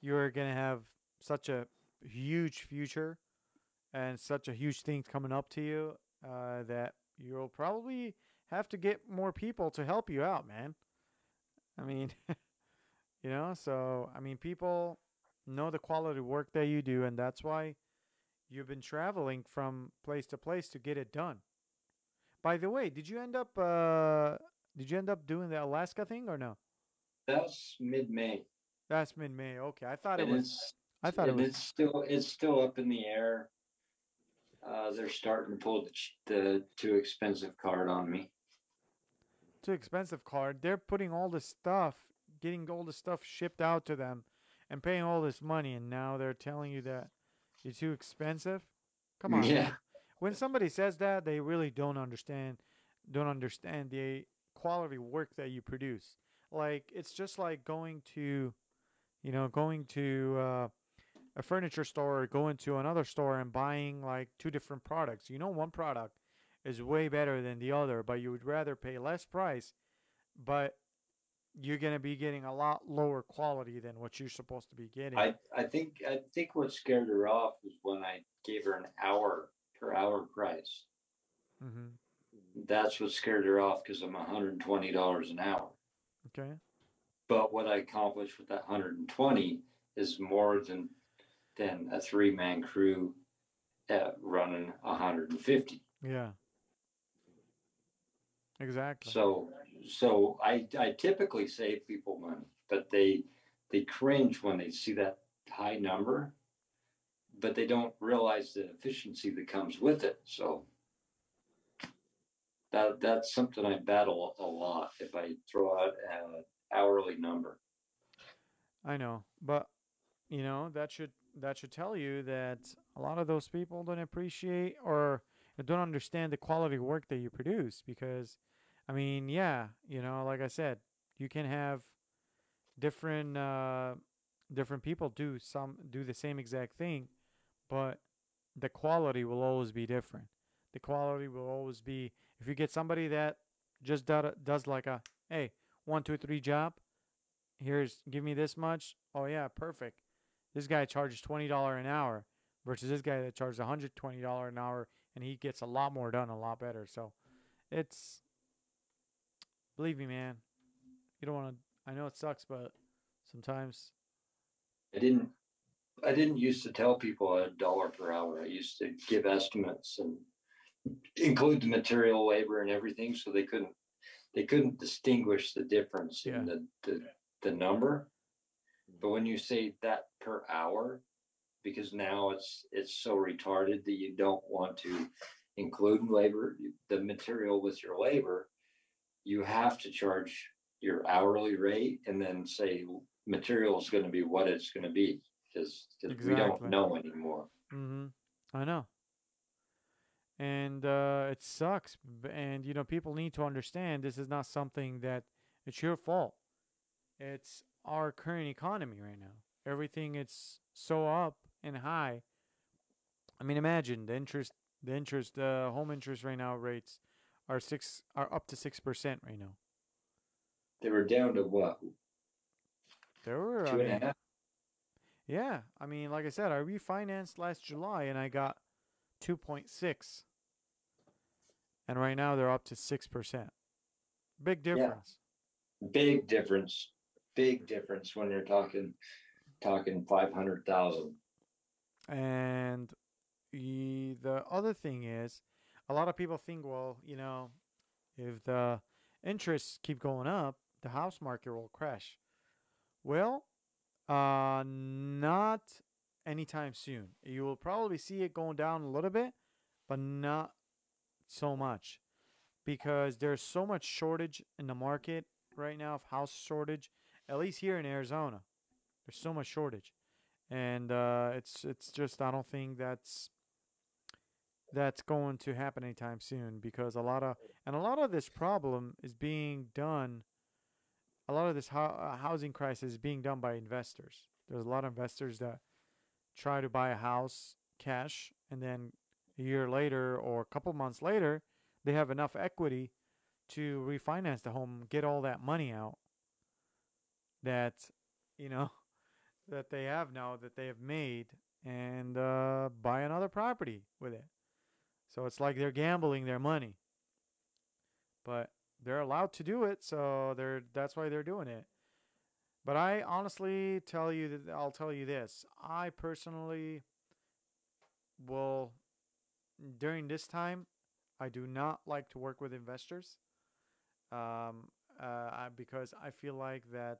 you're gonna have such a huge future and such a huge thing coming up to you uh, that you'll probably have to get more people to help you out, man. I mean, you know, so I mean, people know the quality work that you do, and that's why you've been traveling from place to place to get it done. By the way, did you end up uh, did you end up doing the Alaska thing or no? That's mid May. That's mid May. Okay, I thought it was. I thought it and was. it's still it's still up in the air. Uh, they're starting to pull the, ch- the too expensive card on me. too expensive card. They're putting all this stuff, getting all the stuff shipped out to them, and paying all this money, and now they're telling you that you're too expensive. Come on, Yeah. man. When somebody says that, they really don't understand, don't understand the quality work that you produce. Like it's just like going to, you know, going to uh, a furniture store or going to another store and buying like two different products. You know, one product is way better than the other, but you would rather pay less price, but you're going to be getting a lot lower quality than what you're supposed to be getting. I, I think I think what scared her off was when I gave her an hour per hour price. Mm-hmm. That's what scared her off because I'm $120 an hour. Okay. But what I accomplished with that 120 is more than than a three man crew at running 150. Yeah. Exactly. So so I I typically save people money, but they they cringe when they see that high number, but they don't realize the efficiency that comes with it. So that that's something I battle a lot if I throw out an hourly number. I know, but you know that should that should tell you that a lot of those people don't appreciate or don't understand the quality work that you produce because I mean, yeah, you know, like I said, you can have different uh different people do some do the same exact thing, but the quality will always be different. The quality will always be if you get somebody that just does, does like a hey, one, two, three job, here's give me this much. Oh yeah, perfect. This guy charges twenty dollar an hour versus this guy that charges one hundred twenty dollar an hour, and he gets a lot more done, a lot better. So, it's believe me, man. You don't want to. I know it sucks, but sometimes I didn't I didn't used to tell people a dollar per hour. I used to give estimates and include the material labor and everything so they couldn't they couldn't distinguish the difference Yeah. in the, the the number. But when you say that per hour, because now it's it's so retarded that you don't want to include labor, the material with your labor, you have to charge your hourly rate and then say material is going to be what it's going to be because we Exactly. don't know anymore. Mm-hmm. I know. And uh, it sucks. And, you know, people need to understand this is not something that it's your fault. It's our current economy right now. Everything it's so up and high. I mean, imagine the interest, the interest, the home interest right now rates are six, are up to six percent right now. They were down to what There were, I two and a mean, half. Yeah, I mean, like I said, I refinanced last July and I got 2.6. And right now they're up to 6%. Big difference. Big difference. Big difference when you're talking talking five hundred thousand. And the, the other thing is, a lot of people think, well, you know, if the interests keep going up, the house market will crash. Well, uh, not anytime soon. You will probably see it going down a little bit, but not so much because there's so much shortage in the market right now of house shortage. At least here in Arizona, there's so much shortage, and uh, it's it's just I don't think that's that's going to happen anytime soon because a lot of and a lot of this problem is being done. A lot of this hou- uh, housing crisis is being done by investors. There's a lot of investors that try to buy a house cash and then a year later or a couple months later they have enough equity to refinance the home, get all that money out that you know that they have now that they have made and uh, buy another property with it. So it's like they're gambling their money. But they're allowed to do it, so they're that's why they're doing it. But I honestly tell you that I'll tell you this. I personally will during this time I do not like to work with investors. Um, uh, because I feel like that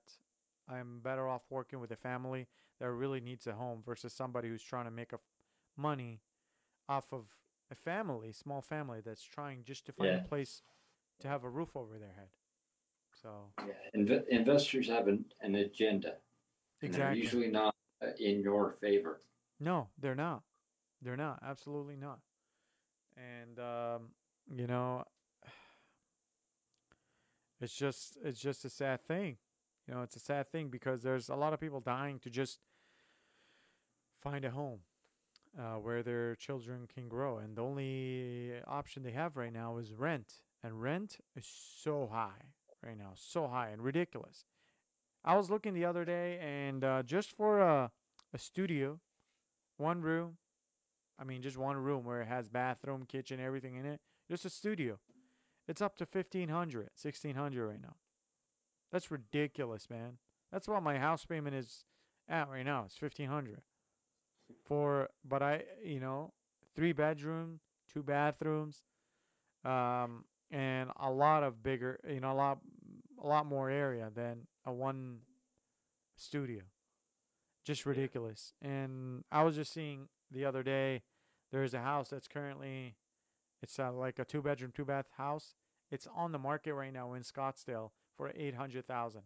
I'm better off working with a family that really needs a home versus somebody who's trying to make a money off of a family, small family that's trying just to find Yeah. a place to have a roof over their head. So Yeah, Inve- investors have an, an agenda. exactly. usually not uh, in your favor. No, they're not. They're not. Absolutely not. And um, you know, it's just it's just a sad thing. You know, it's a sad thing because there's a lot of people dying to just find a home uh, where their children can grow, and the only option they have right now is rent, and rent is so high right now, so high and ridiculous. I was looking the other day, and uh, just for a a studio, one room. I mean, just one room where it has bathroom, kitchen, everything in it. Just a studio. It's up to 1500 1600 right now. That's ridiculous, man. That's what my house payment is at right now. It's 1500 For, but I, you know, three bedroom, two bathrooms, um, and a lot of bigger, you know, a lot, a lot more area than a one studio. Just ridiculous. And I was just seeing the other day there's a house that's currently it's uh, like a two bedroom, two bath house. It's on the market right now in Scottsdale for 800,000.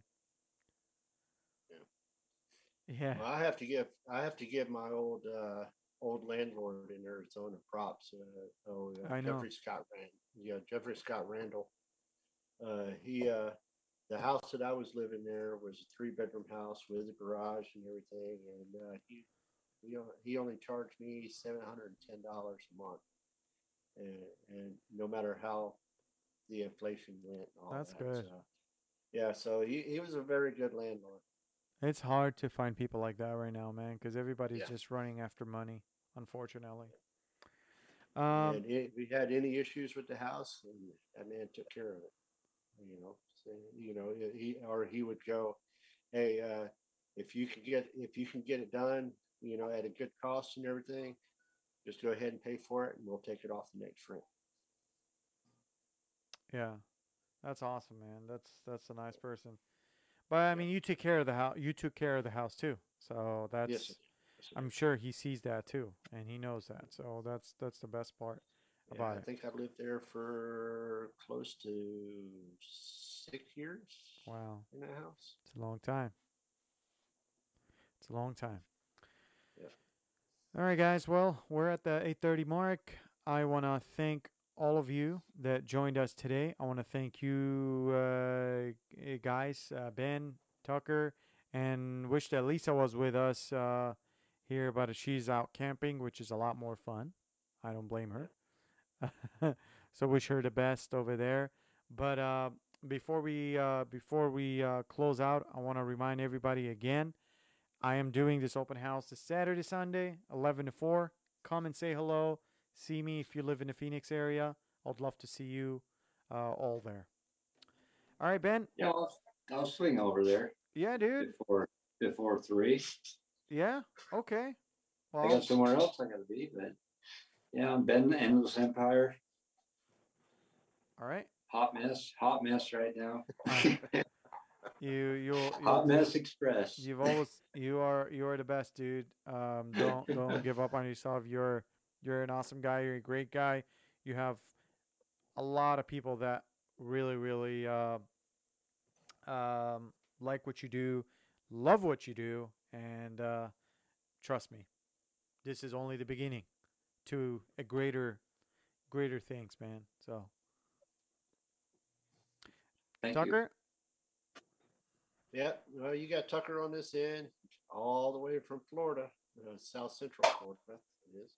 Yeah. Well, I have to give I have to give my old uh, old landlord in Arizona props. Uh, oh, uh, I know. Jeffrey Scott Rand. Yeah, Jeffrey Scott Randall. Uh, he uh, the house that I was living there was a three bedroom house with a garage and everything, and uh, he he on- he only charged me seven hundred and ten dollars a month, and and no matter how the inflation went, and all That's that, good. so- yeah, so he, he was a very good landlord. It's hard to find people like that right now, man, because everybody's Yeah. just running after money, unfortunately. Um, and if we had any issues with the house, and that man took care of it. You know, so, you know, he or he would go, "Hey, uh, if you can get if you can get it done, you know, at a good cost and everything, just go ahead and pay for it, and we'll take it off the next rent." yeah, that's awesome, man. That's that's a nice person. But I mean, you took care of the house. You took care of the house too, so that's. yes, sir. Yes, sir. I'm sure he sees that too, and he knows that. So that's that's the best part Yeah, about I it. think I've lived there for close to six years Wow, in that house. it's a long time. It's a long time. Yeah. All right, guys. Well, we're at the 8:30 mark. I want to thank all of you that joined us today. I want to thank you uh, guys, uh, Ben, Tucker, and wish that Lisa was with us uh, here, but she's out camping, which is a lot more fun. I don't blame her. so wish her the best over there. But uh, before we uh, before we uh, close out, I want to remind everybody again. I am doing this open house this Saturday, Sunday, 11 to 4. Come and say hello. See me if you live in the Phoenix area. I'd love to see you uh, all there. All right, Ben. Yeah, I'll, I'll swing over there Yeah, dude. before before three. Yeah. Okay. I got somewhere else I gotta be, but yeah, I'm Ben the Endless Empire. all right. Hot mess, hot mess right now. You you'll, Hot mess express. you've always you are you are the best, dude. Um, don't don't give up on yourself. You're you're an awesome guy. You're a great guy. You have a lot of people that really really uh, um, like what you do, love what you do, and uh, trust me, this is only the beginning to a greater greater things, man. So Thank you. Tucker, Yeah, well, you got Tucker on this end, all the way from Florida, uh, South Central Florida, it is.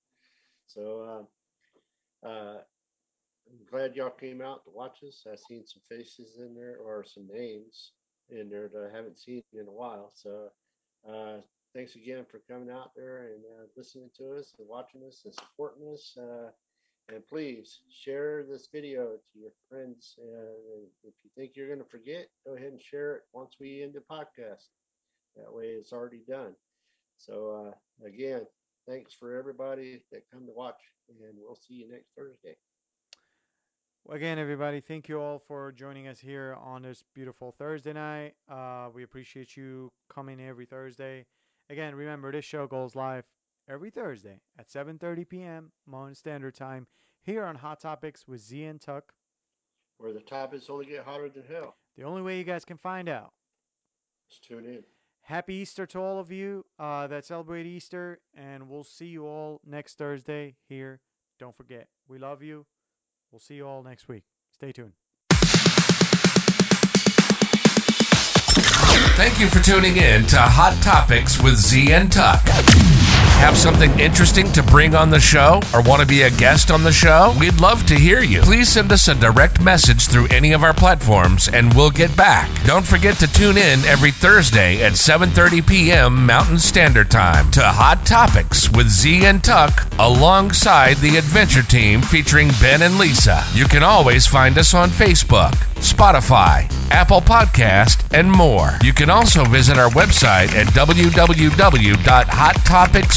So, uh, uh, I'm glad y'all came out to watch us. I've seen some faces in there or some names in there that I haven't seen in a while. So, uh, thanks again for coming out there and uh, listening to us and watching us and supporting us. Uh, and please share this video to your friends. Uh, if you think you're going to forget, go ahead and share it once we end the podcast. That way it's already done. So, uh, again, thanks for everybody that come to watch, and we'll see you next Thursday. Well, Again, everybody, thank you all for joining us here on this beautiful Thursday night. Uh, we appreciate you coming every Thursday. Again, remember this show goes live every Thursday at 7:30 p.m. Mountain Standard Time here on Hot Topics with Z and Tuck. Where the topics only get hotter than hell. The only way you guys can find out. Just tune in. Happy Easter to all of you uh, that celebrate Easter, and we'll see you all next Thursday here. Don't forget, we love you. We'll see you all next week. Stay tuned. Thank you for tuning in to Hot Topics with Z and Tuck. Have something interesting to bring on the show or want to be a guest on the show? We'd love to hear you. Please send us a direct message through any of our platforms and we'll get back. Don't forget to tune in every Thursday at 7:30 p.m. Mountain Standard Time to Hot Topics with Z and Tuck alongside the Adventure Team featuring Ben and Lisa. You can always find us on Facebook, Spotify, Apple Podcast, and more. You can also visit our website at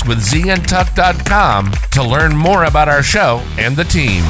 www.hottopicswithzandtuck.com to learn more about our show and the team.